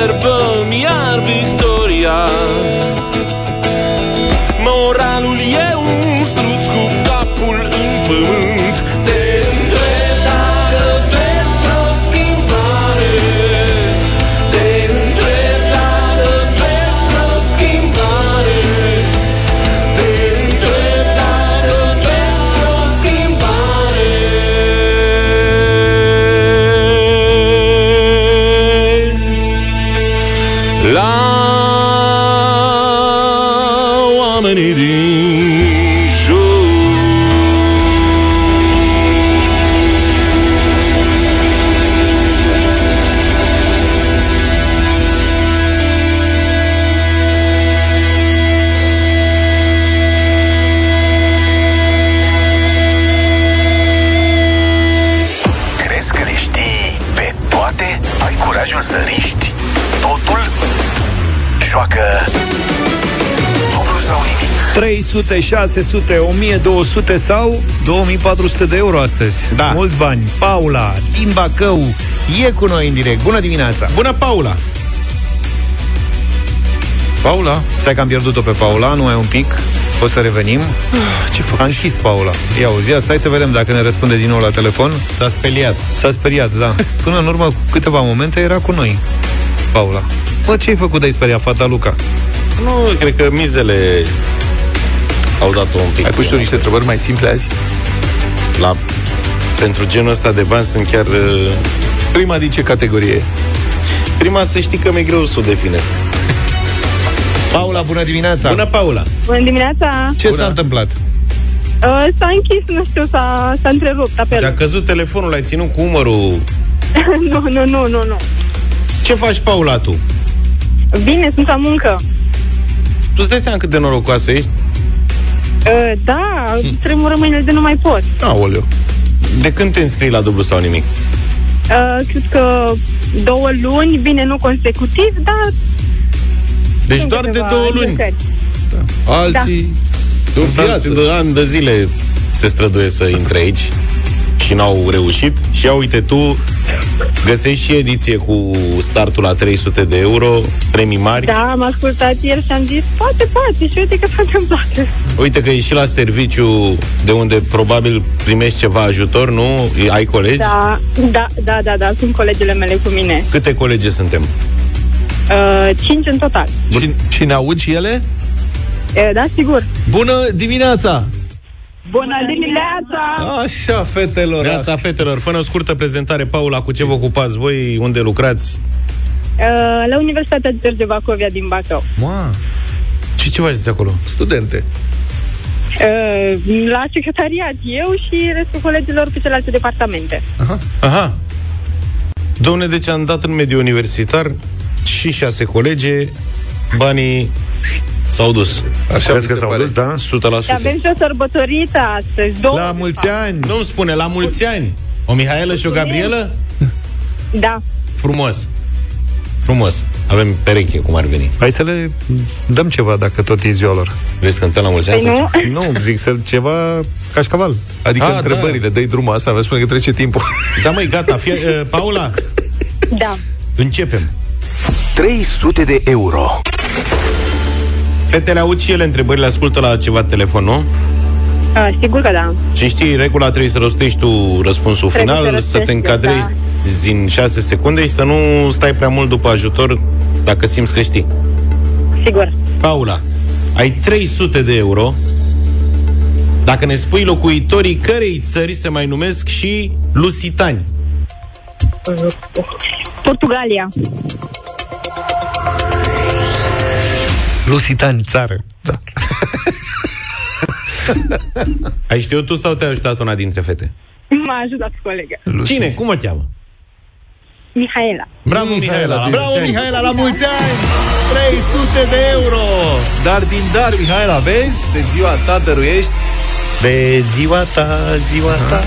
sărbăm iar victorie 500, 600, 1200 sau 2400 de euro astăzi. Da. Mulți bani. Paula din Bacău e cu noi în direct. Bună dimineața! Bună, Paula! Paula? Stai că am pierdut-o pe Paula, nu ai un pic. O să revenim. Ah, ce fac? A închis Paula. Ia uzi, ia, stai să vedem dacă ne răspunde din nou la telefon. S-a speriat. S-a speriat, da. [LAUGHS] Până în urmă, cu câteva momente, era cu noi. Paula. Bă, ce ai făcut de-ai speriat fata Luca? Nu, cred că mizele au dat-o un pic. Ai pus tu niște întrebări mai simple azi? La, pentru genul ăsta de bani sunt chiar... uh, Prima din ce categorie e? Prima să știi că mi-e greu să o definesc. [LAUGHS] Paula, bună dimineața! Bună, Paula! Bună dimineața! Ce s-a întâmplat? Uh, s-a închis, nu știu, s-a, s-a întrerupt apelul. Ți-a căzut telefonul, l-ai ținut cu umărul. [LAUGHS] nu, nu, nu, nu, nu. Ce faci, Paula, tu? Bine, sunt la muncă. Tu îți dai seama cât de norocoasă ești? Uh, da, tremură mâinile de nu mai pot. Aoleu. De când te înscrii la dublu sau nimic? Uh, cred că două luni, bine, nu consecutiv, dar... Deci sunt doar de câteva două luni. încercări. Alții... Da. Sunt alții de ani de zile se străduie să intre aici și n-au reușit. Și ia uite, tu găsești și ediție cu startul la 300 de euro, premii mari. Da, am ascultat ieri și am zis, poate, poate, și uite că s-a întâmplat. Uite că ești și la serviciu de unde probabil primești ceva ajutor, nu? Ai colegi? Da, da, da, da, da, sunt colegele mele cu mine. Câte colegi suntem? Uh, cinci în total. Și, și ne aud și ele? Uh, da, sigur. Bună dimineața! Bună dimineața! Așa, fetelor! Viața fetelor, fă o scurtă prezentare, Paula, cu ce vă ocupați voi, unde lucrați? Uh, la Universitatea George Bacovia din Bacău. Ma, Și ce faceți acolo? studente. Uh, la secretariat eu și restul colegilor pe celelalte departamente. Aha. Aha. Domne, deci am dat în mediul universitar și șase colege, banii s-au dus. Așa Crezi mi că se s-au pare. dus, da? 100%. Și avem și o sărbătorită astăzi. Două, La mulți ani! Nu-mi spune, la mulți ani! O Mihaela și o Gabriela? Da. Frumos. Frumos. Avem pereche, cum ar veni. Hai să le dăm ceva, dacă tot e ziua lor. Vrei să cântăm la mulți ani? Păi sau ce? nu? Nu, zic să ceva cașcaval. Adică Ah, întrebările, dai drumul asta, vă spune că trece timpul. Da, măi, gata. Fie, [LAUGHS] uh, Paula, Da. începem. 300 de euro. Fetele aud și ele întrebările, ascultă la ceva telefon, nu? Uh, sigur că da. Și știi, regula trebuie să rostești tu răspunsul Trebuie să final, să rostești, te încadrezi în 6 secunde și să nu stai prea mult după ajutor dacă simți că știi. Sigur. Paula, ai 300 de euro dacă ne spui locuitorii cărei țări se mai numesc și lusitani. Portugalia. Lusitani, țară. [LAUGHS] Ai știut tu sau te-a ajutat una dintre fete? M-a ajutat colega. Cine? Cum o cheamă? Mihaela. Bravo, Mihaela! la Bravo, mulți ani. Mihaela, la mulți ani! 300 de euro! Dar din dar, Mihaela, vezi? De ziua ta dăruiești. De ziua ta, ziua ta.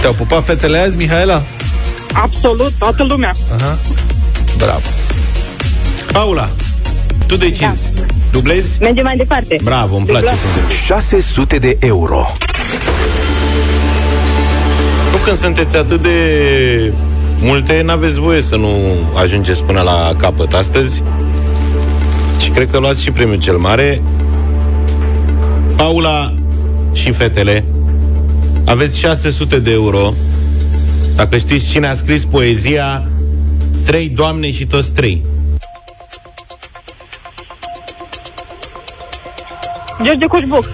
Te-au pupat fetele azi, Mihaela? Absolut, toată lumea. Aha. Bravo. Paula, tu decizi. Dublezi? Mergem mai departe. Bravo, îmi place Dublăm. cum dublezi. 600 de euro. Nu când sunteți atât de multe, n-aveți voie să nu ajungeți până la capăt astăzi. Și cred că luați și premiul cel mare. Paula și fetele, aveți 600 de euro. Dacă știți cine a scris poezia Trei doamne și toți trei. George Coșbuc.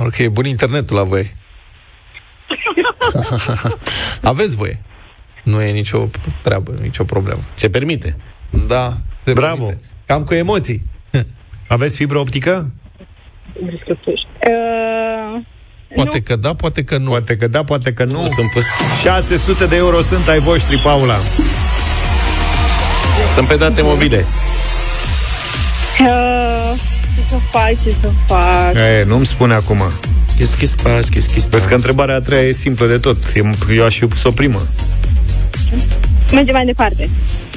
Ok, e bun internetul la voi. [LAUGHS] Aveți voie. Nu e nicio treabă, nicio problemă. Se permite. Da. se Bravo. permite. Cam cu emoții. Aveți fibră optică? Uh, Poate că da, poate că nu. Poate că da, poate că nu. Sunt pe, 600 de euro sunt ai voștri, Paula. sunt pe date mobile. uh, ce să fac, ce să fac? E, nu-mi spune acum. Chis, chis, pas, chis, chis, Vezi că întrebarea a treia e simplă de tot. Eu- Eu aș fi pus o primă. Mergem mai departe.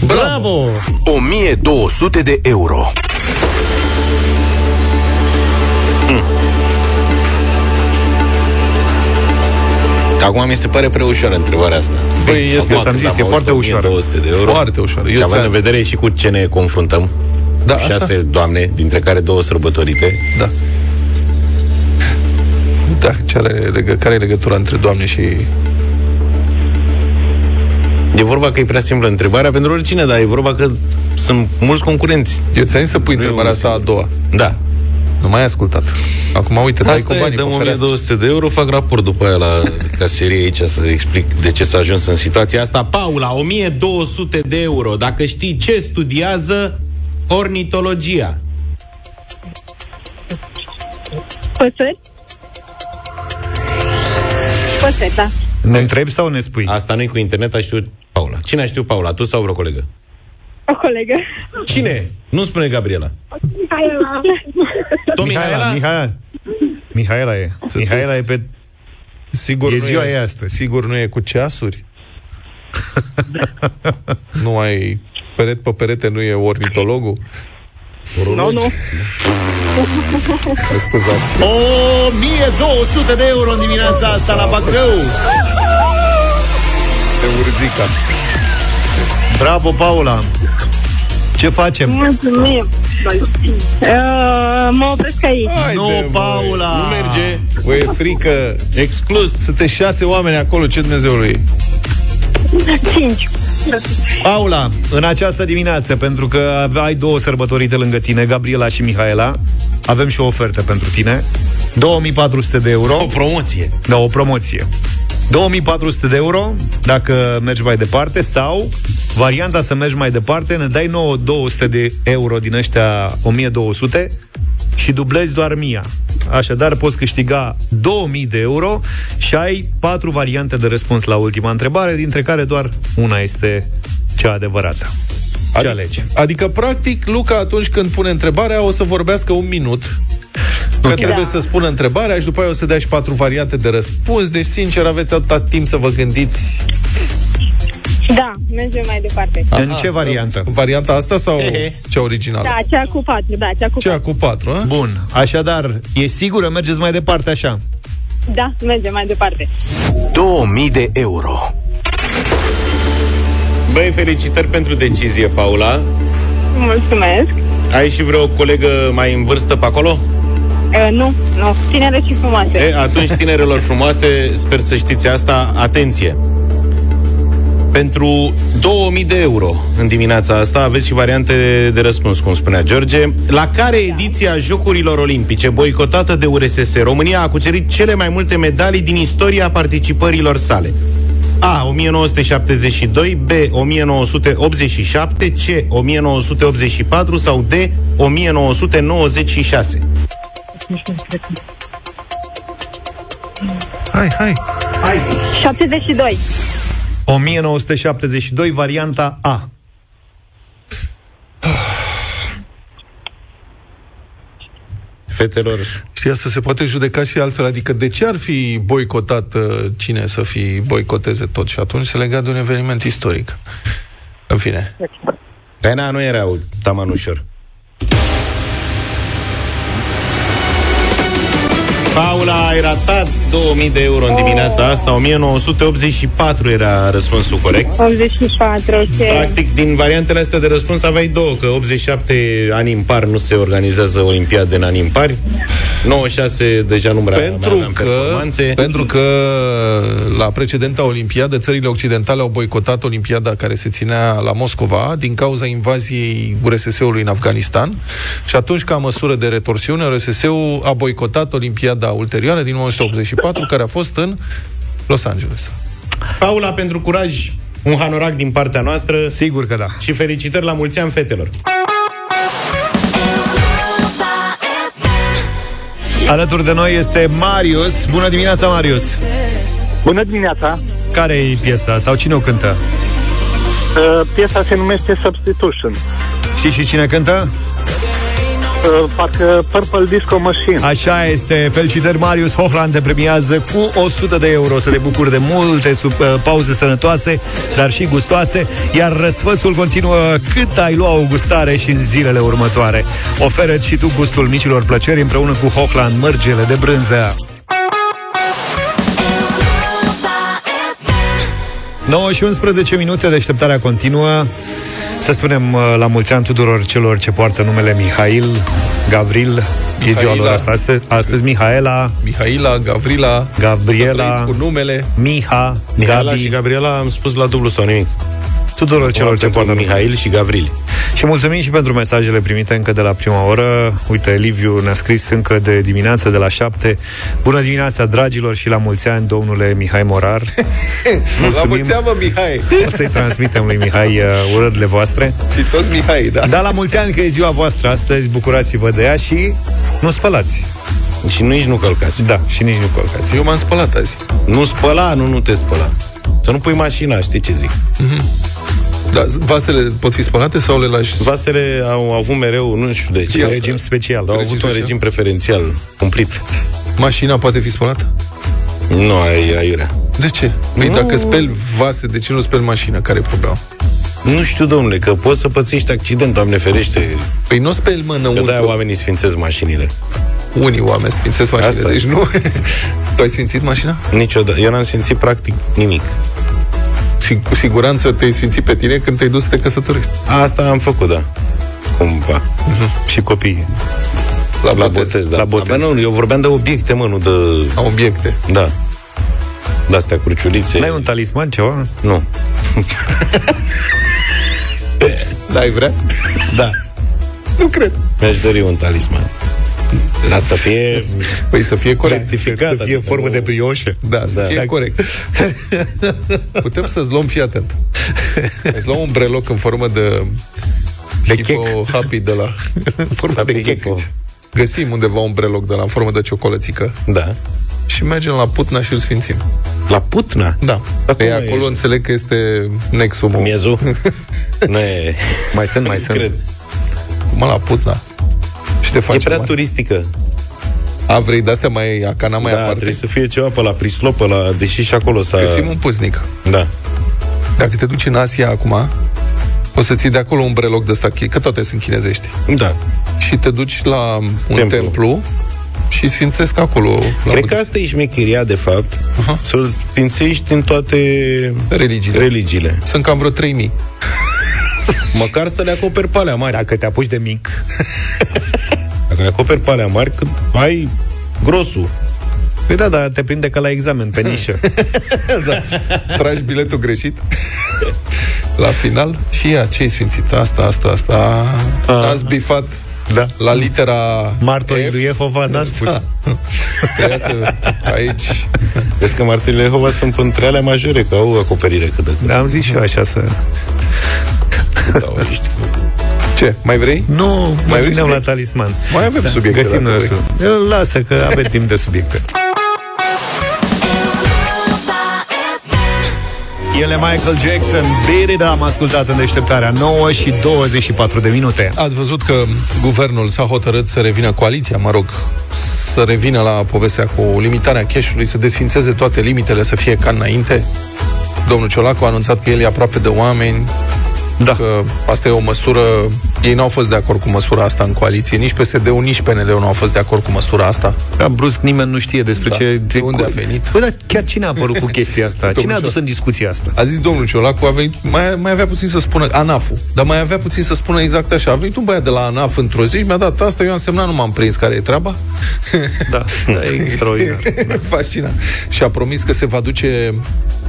Bravo! 1200 de euro. Acum mi se pare prea ușoară întrebarea asta. Păi, este, Acum, ți-am când zis, am e auzit foarte ușoară. 1200 de euro. Foarte ușoară. Eu Și având ți-am- în vedere și cu ce ne confruntăm, Da, șase asta? doamne, dintre care două sărbătorite, Da. Da, ce are legă, care e legătura între doamne și... e vorba că e prea simplă întrebarea pentru oricine, dar e vorba că sunt mulți concurenți. Eu ți-am zis să pui Nu e întrebarea unul asta a doua. Da. Nu mai ai ascultat. Acum, uite, dai Asta cu e, banii dăm pe fereastră. 1200 de euro, fac raport după aia la caserie aici să explic de ce s-a ajuns în situația asta. Paula, 1200 de euro. Dacă știi ce studiază ornitologia. Păsări? Păsări, da. Ne întrebi sau ne spui? Asta nu-i cu internet, a știut Paula. Cine a știut Paula? Tu sau vreo colegă? O colegă. Cine? Nu spune Gabriela. Tu, Mihaela, Mihaela. Mihaela e. Mihaela e pe... Sigur E nu ziua e, ei astăzi. Sigur nu e cu ceasuri? [LAUGHS] nu ai peret pe perete nu e ornitologul? Nu, no, nu. Mă scuzați. 1200 de euro în dimineața asta la Bacău. Pe urzica. Bravo, Paula! Ce facem? Mulțumim! Uh, mă opresc aici. Haide, nu, Paula! Nu merge! Vă e frică! Exclus! Sunteți șase oameni acolo, ce Dumnezeu lui? 5. Paula, în această dimineață, pentru că ai două sărbătorite lângă tine, Gabriela și Mihaela, avem și o ofertă pentru tine. 2400 de euro. O promoție. Da, o promoție. 2400 de euro dacă mergi mai departe sau varianta să mergi mai departe, ne dai nouă 200 de euro din ăștia 1200 și dublezi doar mia. Așadar, poți câștiga 2000 de euro și ai patru variante de răspuns la ultima întrebare, dintre care doar una este cea adevărată. Ce Adică- alegi? Adică, practic, Luca, atunci când pune întrebarea, o să vorbească un minut. Că trebuie să spună întrebarea și după aia o să dea și patru variante de răspuns. Deci, sincer, aveți atâta timp să vă gândiți. Da, mergem mai departe. În ce variantă? În varianta asta sau cea originală? Da, cea cu patru, da, cea cu Cea patru. cu patru, a? Bun, așadar, e sigură, mergeți mai departe așa. Da, mergem mai departe. 2000 de euro. Băi, felicitări pentru decizie, Paula. Mulțumesc. Ai și vreo colegă mai în vârstă pe acolo? Uh, nu, nu, tinere și frumoase. E, atunci, tinerelor frumoase, sper să știți asta, atenție! Pentru 2000 de euro în dimineața asta aveți și variante de răspuns, cum spunea George. La care ediție a Jocurilor Olimpice, boicotată de URSS, România a cucerit cele mai multe medalii din istoria participărilor sale? A. 1972, B. 1987, C. 1984 sau D. 1996. Hai, hai. 72. 1972, varianta A. Fetelor, Și asta se poate judeca și altfel. Adică de ce ar fi boicotat uh, cine să fi boicoteze tot? Și atunci se lega de un eveniment istoric. În fine. Dar na, nu era taman ușor. Paula, ai ratat 2000 de euro în dimineața asta. 1984 era răspunsul corect. 84, ok. Practic, din variantele astea de răspuns aveai două Că 87 ani impar nu se organizează olimpiade în ani impari 96 deja nu prea mai Pentru aveam că, performanțe. pentru că la precedenta Olimpiadă, țările occidentale au boicotat Olimpiada care se ținea la Moscova din cauza invaziei URSS-ului în Afganistan. Și atunci, ca măsură de retorsiune, URSS-ul a boicotat Olimpiada ulterioară din 1984, care a fost în Los Angeles. Paula, pentru curaj un hanorac din partea noastră Sigur că da. și felicitări la mulți ani fetelor Alături de noi este Marius. Bună dimineața, Marius. Bună dimineața! Care e piesa sau cine o cântă? Uh, piesa se numește Substitution. Știi și cine cântă? Uh, parcă Purple Disco Machine. Așa este. Felicitări, Marius Hochland te premiază cu 100 de euro să te bucuri de multe sub, uh, pauze sănătoase, dar și gustoase, iar răsfățul continuă cât ai lua o gustare și în zilele următoare. oferă și tu gustul micilor plăceri împreună cu Hochland, mărgele de brânză. 9 și 11 minute, deșteptarea continuă. Să spunem uh, la mulți ani tuturor celor ce poartă numele Mihail, Gavril, e ziua lor asta astăzi, astăzi Mihaela, Mihaila, Gavrila, Gabriela, să trăiți cu numele. Miha, Mihaela Gabi, și Gabriela am spus la dublu sau nimic. tuturor celor ce poartă numele. Mihail și Gavril. Și mulțumim și pentru mesajele primite încă de la prima oră. Uite, Liviu ne-a scris încă de dimineață, de la 7. Bună dimineața, dragilor, și la mulți ani, domnule Mihai Morar. [LAUGHS] La mulți ani, mă, Mihai. O să-i transmitem lui Mihai uh, urările voastre. Și toți Mihai, da. Da, la mulți ani că e ziua voastră astăzi, bucurați-vă de ea și nu spălați. Și nici nu călcați. Da, și nici nu călcați. Eu m-am spălat azi. Nu spăla, nu, nu te spăla. Să nu pui mașina, știi ce zic? Da, vasele pot fi spălate sau le lași? Vasele au avut mereu, nu știu de ce, E regim special. au Regim avut un special? regim preferențial, cumplit. Mașina poate fi spălată? Nu ai aiurea. De ce? Păi dacă speli vase, de ce nu speli mașina? Care e problema? Nu știu, domnule, că poți să pățești accident, doamne ferește. Păi nu speli mă Că înăuntru. de-aia oamenii sfințesc mașinile. Unii oameni sfințesc mașinile, Asta e. deci nu... [LAUGHS] tu ai sfințit mașina? Niciodată. Eu n-am sfințit practic nimic. Și cu siguranță te-ai sfințit pe tine când te-ai dus să te căsătorești. Asta am făcut, da. Cumva. Și copiii. La, La botez, da. La botez. Abia nu, eu vorbeam de obiecte, mă, nu de... La obiecte. Da. De-astea cruciulițe. N-ai un talisman, ceva? Nu. Da, ai vrea? Da. Nu cred. Mi-aș dori un talisman. Dar să fie Păi să fie corect. certificat. Să fie adică formă nu- de brioșă. Da, să Da. fie corect. [LAUGHS] Putem să-ți luăm, fii atent. Îți luăm un breloc în formă de De Hippo Happy de la... în formă de Happy chec. Hippo. Găsim undeva un breloc de la în formă de ciocolățică Da. și mergem la Putna și îl sfințim. La Putna? Da. Dar Pe cum acolo e? înțeleg că este nexumul. Miezul? [LAUGHS] nu e... Mai sunt, mai Nu sunt. Cred. Mă, la Putna. Și te E faci prea mai... turistică. A, vrei de-astea mai acana mai da, aparte? trebuie să fie ceva pe la Prislop, pe la... Deși și acolo s-a... Găsim un puznic. Da. Dacă te duci în Asia acum, o să ții de acolo un breloc de ăsta, că toate sunt chinezești. Da. Și te duci la un templu, Templu. templu și sfințesc acolo. La Cred că asta e șmecheria, de fapt, Aha. să-l sfințești în toate religiile. religiile. Sunt cam vreo 3000. Măcar să le acoperi pe alea mari. Dacă te apuci de mic, [LAUGHS] Dacă le acoperi pe alea mari, când ai grosul. Păi da, dar te prinde ca la examen, pe nișă. [LAUGHS] Tragi biletul greșit [LAUGHS] la final și ia, ce-ai sfințit? Asta, asta, asta. Ați bifat Da. la litera Martorii F. lui Jehova n-a spus. Da. Ia să, aici Vezi că martirile Jehova sunt între alea majore, că au acoperire cât de cât. Da, am zis și eu așa să... Da, ești. Ce? Mai vrei? Nu, mai vrei veneam la subiect? talisman. Mai avem subiecte. Găsim dacă noi vrei. subiecte. Eu lasă că avem timp de subiecte. El e Michael Jackson, Beat It Up, am ascultat în deșteptarea 9 și 24 de minute. Ați văzut că guvernul s-a hotărât să revină coaliția, mă rog, să revină la povestea cu limitarea cash-ului, să desfințeze toate limitele, să fie ca înainte. Domnul Ciolacu a anunțat că el e aproape de oameni, Da. că asta e o măsură... Ei n-au fost de acord cu măsura asta în coaliție, nici PSD-ul, nici PNL-ul nu au fost de acord cu măsura asta. Da, brusc nimeni nu știe despre Da. ce... De unde a venit? Bă, dar chiar cine a apărut cu [LAUGHS] chestia asta? Cine a Domnul adus în discuție asta? A zis domnul Ciolacu, a venit, mai, mai avea puțin să spună, ANAF-ul, dar mai avea puțin să spună exact așa. A venit un băiat de la ANAF într-o zi și mi-a dat asta, eu am semnat, nu m-am prins care e treaba. Da, [LAUGHS] da e extraordinar. [LAUGHS] Fascinant. Și a promis că se va duce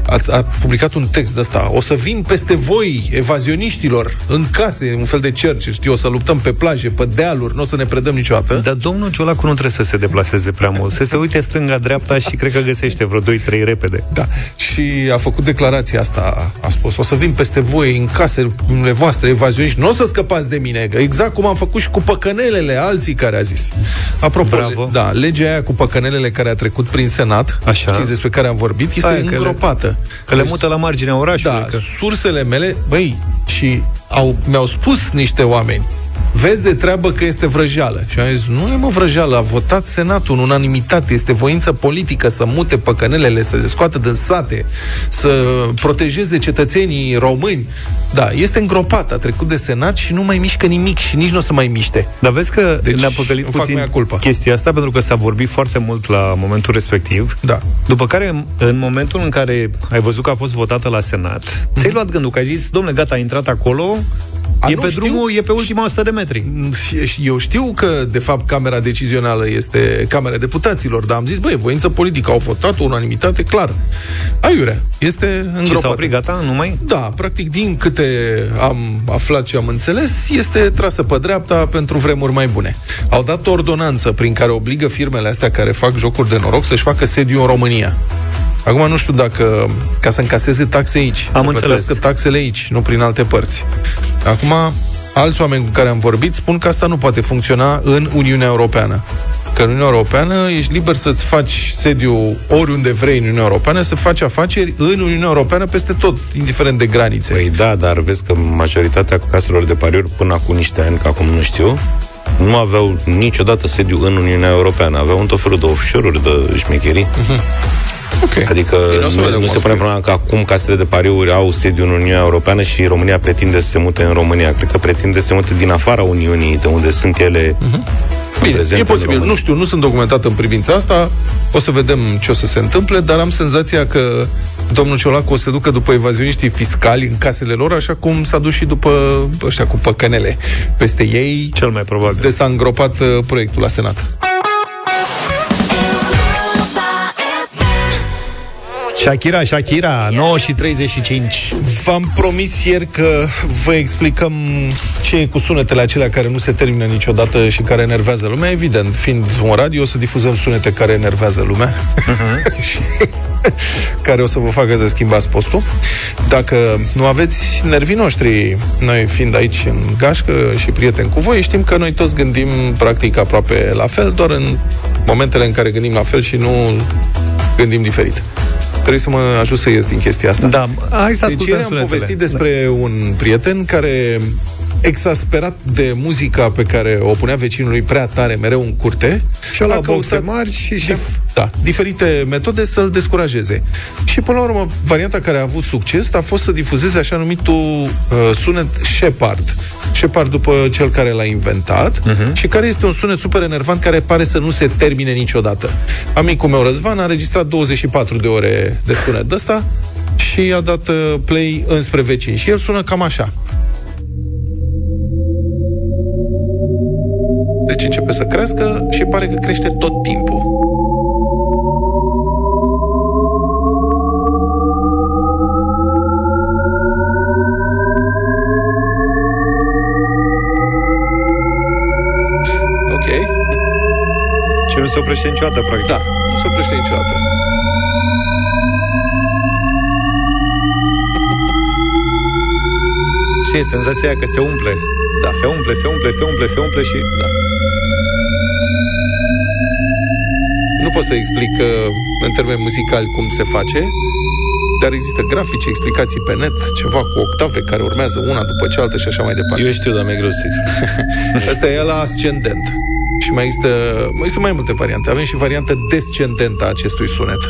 a, a publicat un text de ăsta. O să vin peste voi, evazioniștilor, în case, un fel de cerce, știu, o să luptăm pe plaje, pe dealuri, nu o să ne predăm niciodată. Dar domnul Ciolacu nu trebuie să se deplaseze prea mult. Să se uite stânga-dreapta și cred că găsește vreo 2-3 repede. Da. Și a făcut declarația asta, a spus, o să vin peste voi, în casele voastre, evazioniști, nu o să scăpați de mine, exact cum am făcut și cu păcănelele, alții care a zis. Apropo, Bravo. le- da, legea aia cu păcănelele care a trecut prin Senat, Așa. știți despre care am vorbit, este Aia, că le- îngropată. Că le Deci- mută la marginea orașului. Da, că... sursele mele, băi, și au, mi-au spus niște oameni vezi de treabă că este vrăjeală. Și am zis, nu e mă vrăjeală, a votat Senatul în unanimitate, este voință politică să mute păcănelele, să le scoată din sate, să protejeze cetățenii români. Da, este îngropat, a trecut de Senat și nu mai mișcă nimic și nici nu o să mai miște. Dar vezi că Deci, ne-a păcălit îmi fac puțin mea culpa. chestia asta pentru că s-a vorbit foarte mult la momentul respectiv. Da. După care, în momentul în care ai văzut că a fost votată la Senat, ți-ai luat gândul că ai zis, domnule, gata, a intrat acolo, A, e nu pe știu. drumul, e pe ultima 100 de metri. Și Eu știu că, de fapt, Camera Decizională este Camera Deputaților, dar am zis, băi, voință politică, au votat o unanimitate clar. Aiurea, este Și s-a îngropată. oprit, gata, nu mai? Da, practic, din câte am aflat și am înțeles, este trasă pe dreapta pentru vremuri mai bune. Au dat o ordonanță prin care obligă firmele astea care fac jocuri de noroc să-și facă sediu în România. Acum nu știu dacă, ca să încaseze taxe aici, Am să înțeles. plătească taxele aici, nu prin alte părți. Acum, alți oameni cu care am vorbit spun că asta nu poate funcționa în Uniunea Europeană. Că în Uniunea Europeană ești liber să-ți faci sediu oriunde vrei în Uniunea Europeană, să faci afaceri în Uniunea Europeană peste tot, indiferent de granițe. Păi da, dar vezi că majoritatea caselor de pariuri până acum niște ani, că acum nu știu, nu aveau niciodată sediu în Uniunea Europeană. Aveau un tot felul de offshore-uri de șmecherii. Okay. Adică Bine, o să nu, vedem nu cum se o să pune fie. problema că acum casele de pariuri au sediu în Uniunea Europeană și România pretinde să se mute în România. Cred că pretinde să se mute din afara Uniunii, de unde sunt ele Bine, prezente e în posibil. România. Nu știu, nu sunt documentat în privința asta. O să vedem ce o să se întâmple, dar am senzația că domnul Ciolacu o să se ducă după evazioniștii fiscali în casele lor, așa cum s-a dus și după ăștia cu păcănele peste ei. Cel mai probabil. De s-a îngropat uh, proiectul la Senat. Shakira, Shakira, 9 și 35. V-am promis ieri că vă explicăm ce e cu sunetele acelea care nu se termină niciodată și care enervează lumea. Evident, fiind un radio, o să difuzăm sunete care enervează lumea. [LAUGHS] Și care o să vă facă să schimbați postul. Dacă nu aveți nervii noștri, noi fiind aici în gașcă și prieteni cu voi, știm că noi toți gândim practic aproape la fel, doar în momentele în care gândim la fel și nu gândim diferit. Trebuie să mă ajut să ies din chestia asta. Da, hai să Deci ascultăm ieri am sunetele. povestit despre un prieten care exasperat de muzica pe care o punea vecinului prea tare mereu în curte Și-a luat a căutat boxe mari și și dif- da, diferite metode să-l descurajeze. Și până la urmă, varianta care a avut succes a fost să difuzeze așa numitul uh, sunet Shepard. Shepard după cel care l-a inventat uh-huh. și care este un sunet super enervant care pare să nu se termine niciodată. Amicul meu Răzvan a înregistrat 24 de ore de sunet de ăsta și a dat uh, play înspre vecini. Și el sună cam așa. Deci începe să crească și pare că crește tot timpul. Nu se oprește niciodată, practic. Da, nu se oprește niciodată. Și e senzația că se umple. Da. Se umple, se umple, se umple, se umple și... Da. Nu pot să explic uh, în termeni muzicali cum se face, dar există grafice, explicații pe net, ceva cu octave care urmează una după cealaltă și așa mai departe. Eu știu, dar mi-e greu să explic. [LAUGHS] Asta e la ascendent. Și mai există, mai există mai multe variante. Avem și varianta descendentă a acestui sunet. [LAUGHS]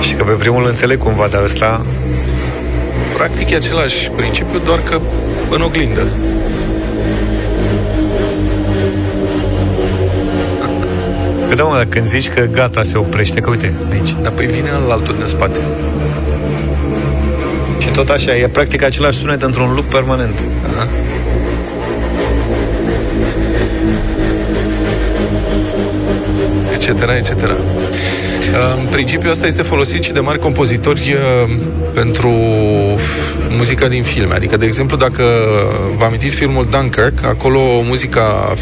Și că pe primul înțeleg cumva, dar ăsta... Practic e același principiu, doar că în oglindă. Că da, mă, dar când zici că gata, se oprește, că uite, aici. Dar păi vine altul din spate. Și tot așa, e practic același sunet într-un loop permanent. Aha. etc., etc. În principiu, asta este folosit și de mari compozitori uh, pentru muzica din filme. Adică, de exemplu, dacă vă amintiți filmul Dunkirk, acolo muzica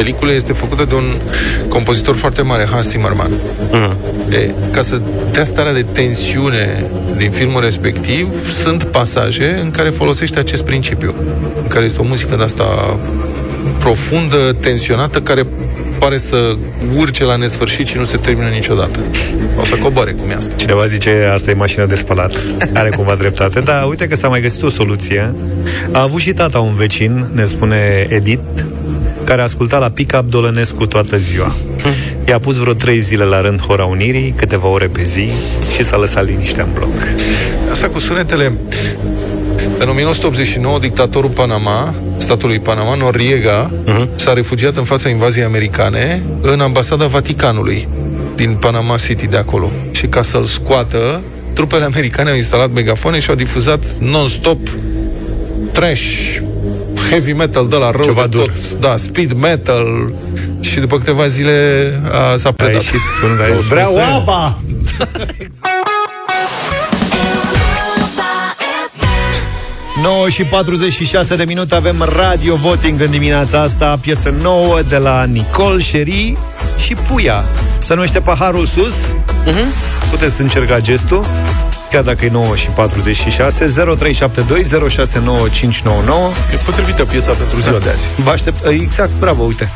peliculei este făcută de un compozitor foarte mare, Hans Zimmerman. Mm. E, ca să dea starea de tensiune din filmul respectiv, sunt pasaje în care folosește acest principiu, în care este o muzică de asta profundă, tensionată, care pare să urce la nesfârșit și nu se termină niciodată. O să coboare cum e asta. Cineva zice, asta e mașina de spălat. Are cumva dreptate. Da, uite că s-a mai găsit o soluție. A avut și tata un vecin, ne spune Edith, care a ascultat la pick-up Dolănescu toată ziua. I-a pus vreo trei zile la rând Hora Unirii, câteva ore pe zi și s-a lăsat liniștea în bloc. Asta cu sunetele... În 1989, dictatorul Panama, statului Panama, Noriega, uh-huh. s-a refugiat în fața invaziei americane în ambasada Vaticanului din Panama City de acolo. Și ca să-l scoată, trupele americane au instalat megafone și au difuzat non-stop trash, heavy metal de la rău Ceva de dur. tot, da, speed metal și după câteva zile a, s-a A predat. ieșit spunând, a zis, vreau apa! 9 și 46 de minute avem radio voting în dimineața asta, piesă nouă de la Nicole Sherry și Puia. Se numește Paharul Sus. Uh-huh. Puteți încerca gestul, chiar dacă e 9 și 46, 0372 069599. E potrivită piesa pentru ziua de azi. Vă aștept, exact, bravo, uite.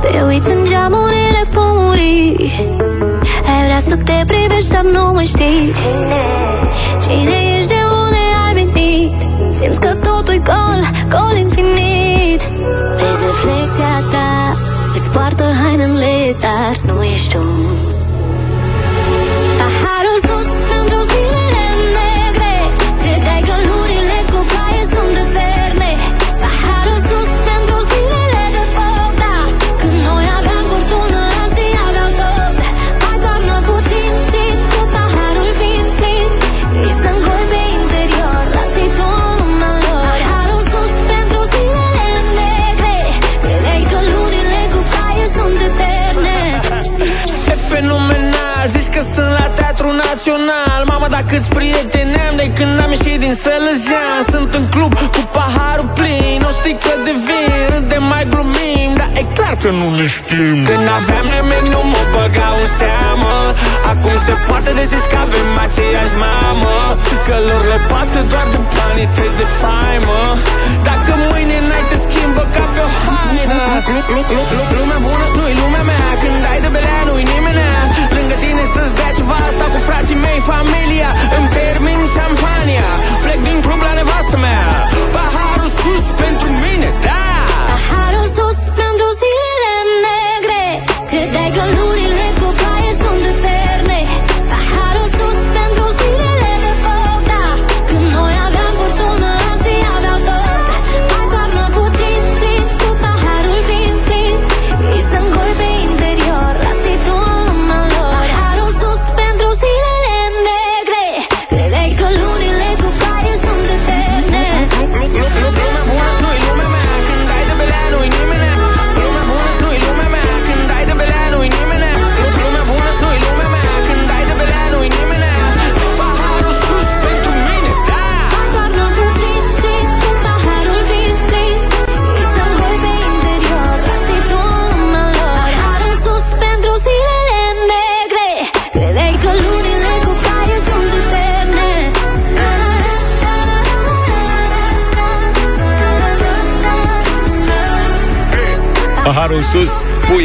Te uiți în geamurile fumurii Ai vrea să te privești, dar nu mai știi Cine ești, de unde ai venit Simți că totul-i gol, gol infinit Vezi reflexia ta Îți poartă hainele, dar nu ești tu Paharul sus Național Mama, dacă câți prieteni am de când am ieșit din Sălăjean Sunt în club cu paharul plin, o sticlă de vin Râdem mai glumim, dar e clar că nu ne știm. Când aveam nimic nu mă băgau în seamă. Acum se poate de zis că avem aceeași mamă. Că lor le pasă doar de banii tăi de faimă. Dacă mâine n-ai te schimbă ca pe o haină Lu- lu- lu- lu- Lumea bună nu-i lumea mea. Când ai de belea nu-i nimenea Lângă tine să-ți dea ceva Stau cu frații mei, familia. Îmi termin șampania. Plec din club la nevastă mea. Paharul sus pentru mine, da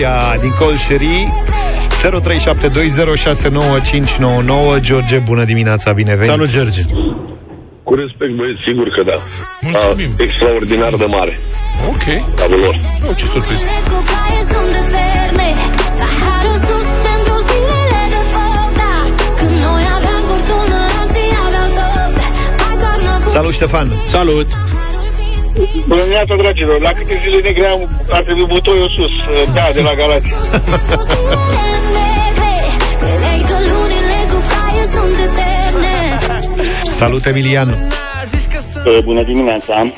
Puia, Nicole Sherry 0372069599 George, bună dimineața, bine venit Salut, George! Cu respect, băieți, sigur că da. Mulțumim. A, extraordinar de mare. Ok. Anul lor. Oh, ce surpriză. Cu ploaie sunt eterne Paharul sus pentru zilele de foc, da Când noi aveam furtună, alții aveau tot Mai toarnă puțin Salut, Ștefan! Salut! Bună dimineața, dragilor. La câte zile negre am, ar trebui butoiul sus. Da, de la Galați. Credeai că lunile cu ploaie sunt eterne Salut, Emilian! Uh, Bună dimineața!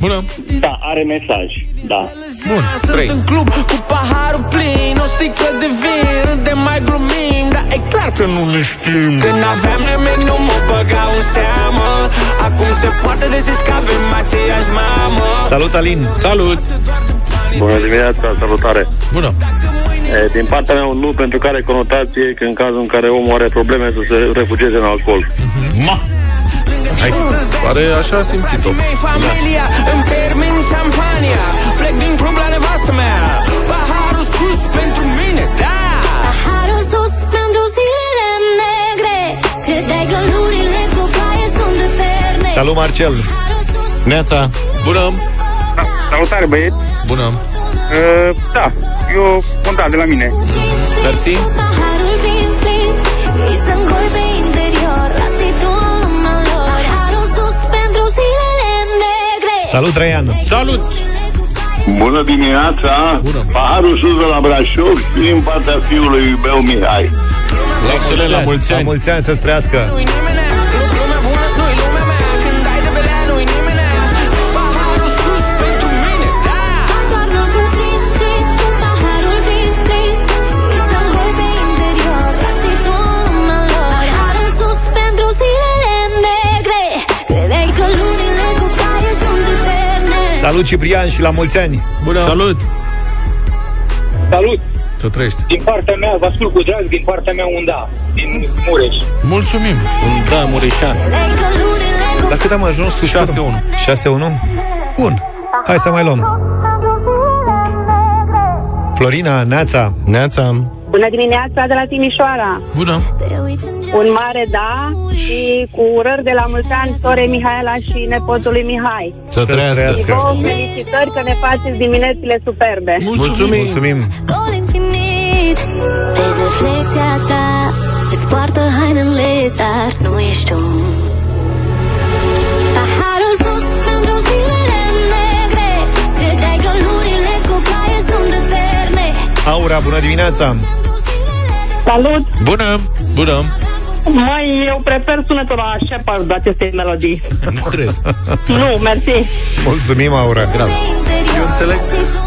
Bună! Da, are mesaj, da. Bun, Sunt în club cu paharul plin O sticlă de vin, râdem mai glumim Dar e clar că nu ne știm Când aveam nimic nu mă băgau în seamă Acum se poate de zis că avem aceeași mamă Salut, Alin! Salut! Bună dimineața, salutare. Bună! E, din partea mea un nu, pentru care conotație că în cazul în care omul are probleme să se refugieze în alcool. Ma! Hai, pare așa a simțit-o. Familia Salut, Marcel! Neața! Bună! Salutare, băieți! Bună! Uh, da, eu contat de la mine. Mersi! Paharul plin, plin Îi să ngoi pe interior Lasă-i tu în lumea lor Paharul sus pentru zilele negre Salut, Traian! Salut! Bună dimineața! Bună. Paharul sus de la Brașov și din partea fiului meu Mihai. Excelent, la mulți La ani! mulți ani să-ți trăiască! Salut, Ciprian, și la mulți ani! Bună! Salut! Salut! Să trăiești! Din partea mea, vă ascult cu drag, din partea mea un da, din Mureș. Mulțumim! Un da, Mureșan. Credeai că lunile cu La cât am ajuns? 6-1. 6-1? Bun. Hai să mai luăm. Florina, Neața. Neața! Bună dimineața de la Timișoara. Bună! Un mare da și cu urări de la mulți ani sore Mihaela și nepotului Mihai. Să Să-ți trăiască! trăiască. Vă felicitări că ne faceți diminețile superbe. Mulțumim! Mulțumim! Gol infinit Vezi reflexia ta Îți poartă hainele, dar nu ești tu Paharul sus pentru zilele negre Credeai că lurile cu ploaie sunt eterne Aura, bună dimineața! Salut! Bună! Bună! Mai eu prefer sunetul la Shepard acestei melodii. Nu cred. [LAUGHS] Nu, mersi. Mulțumim, Aura! Grav. Eu înțeleg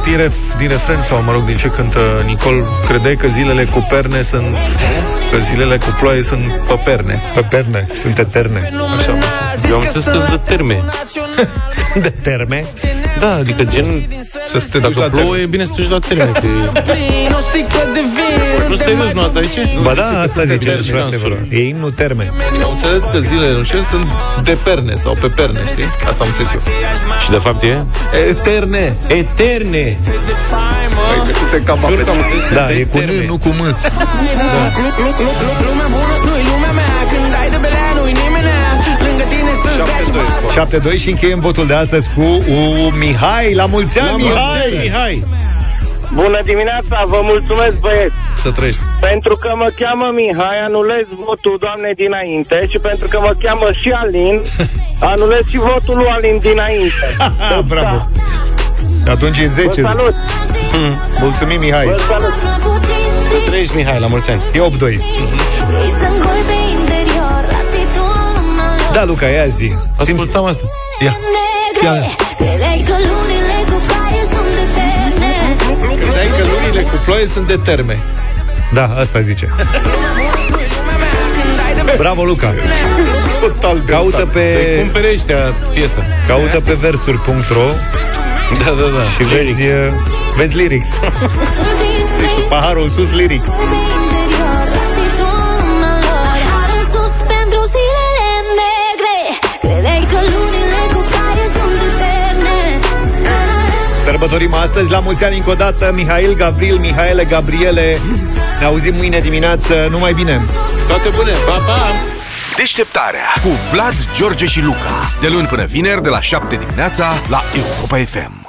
din, ref, din refren sau, mă rog, din ce cântă Nicol, credeai că zilele cu perne sunt... Că zilele cu ploaie sunt pe perne. Pe perne, sunt eterne. Așa. Eu am înțeles că de terme. Sunt de terme? [LAUGHS] Da, adică gen... Să te duci Dacă la plouă, termen. e bine să te duci la terme. Că e... Plin, o sticlă de vin Nu serios, nu asta zice? Ba da, asta sunt zice eterne, despre asta e dansul. vorba. E imnul terme. Am înțeles că zilele în șel sunt de perne sau pe perne, știi? Asta am înțeles eu. Și de fapt e? Eterne! Eterne! Ai găsit te cam Jur că am înțeles Da, de e cu terme. N, nu cu M. Lumea bună, nu-i lumea 7-2 scor. 7-2 și încheiem votul de astăzi cu U Mihai. La mulți ani, Mihai! Mihai! Bună dimineața, vă mulțumesc băieți. Să trăiești. Pentru că mă cheamă Mihai, anulez votul doamnei dinainte și pentru că mă cheamă și Alin, [LAUGHS] anulez și votul lui Alin dinainte. [LAUGHS] Ah, bravo! Atunci e Vă 10. salut! Mulțumim, Mihai. Vă salut! Să trăiești, Mihai, la mulți ani. E 8-2. Îi Da, Luca, ia zi. Simți... Ascultam asta. Ia. Ia. negre Credeai că lunile cu ploaie sunt eterne Credeai că lunile cu ploaie sunt de terme. Da, asta zice. Bravo, Luca. Total Caută derutat. Să-i pe, cumpere ăștia piesă. caută pe versuri.ro Da, da, da. și vezi, uh, vezi lyrics. Deci, paharul sus lyrics. Sărbătorim astăzi la mulți ani încă o dată Mihail, Gavril, Mihaele, Gabriele Ne auzim mâine dimineață, numai bine Toate bune! Pa, pa! Deșteptarea cu Vlad, George și Luca. De luni până vineri, de la 7 dimineața, la Europa FM.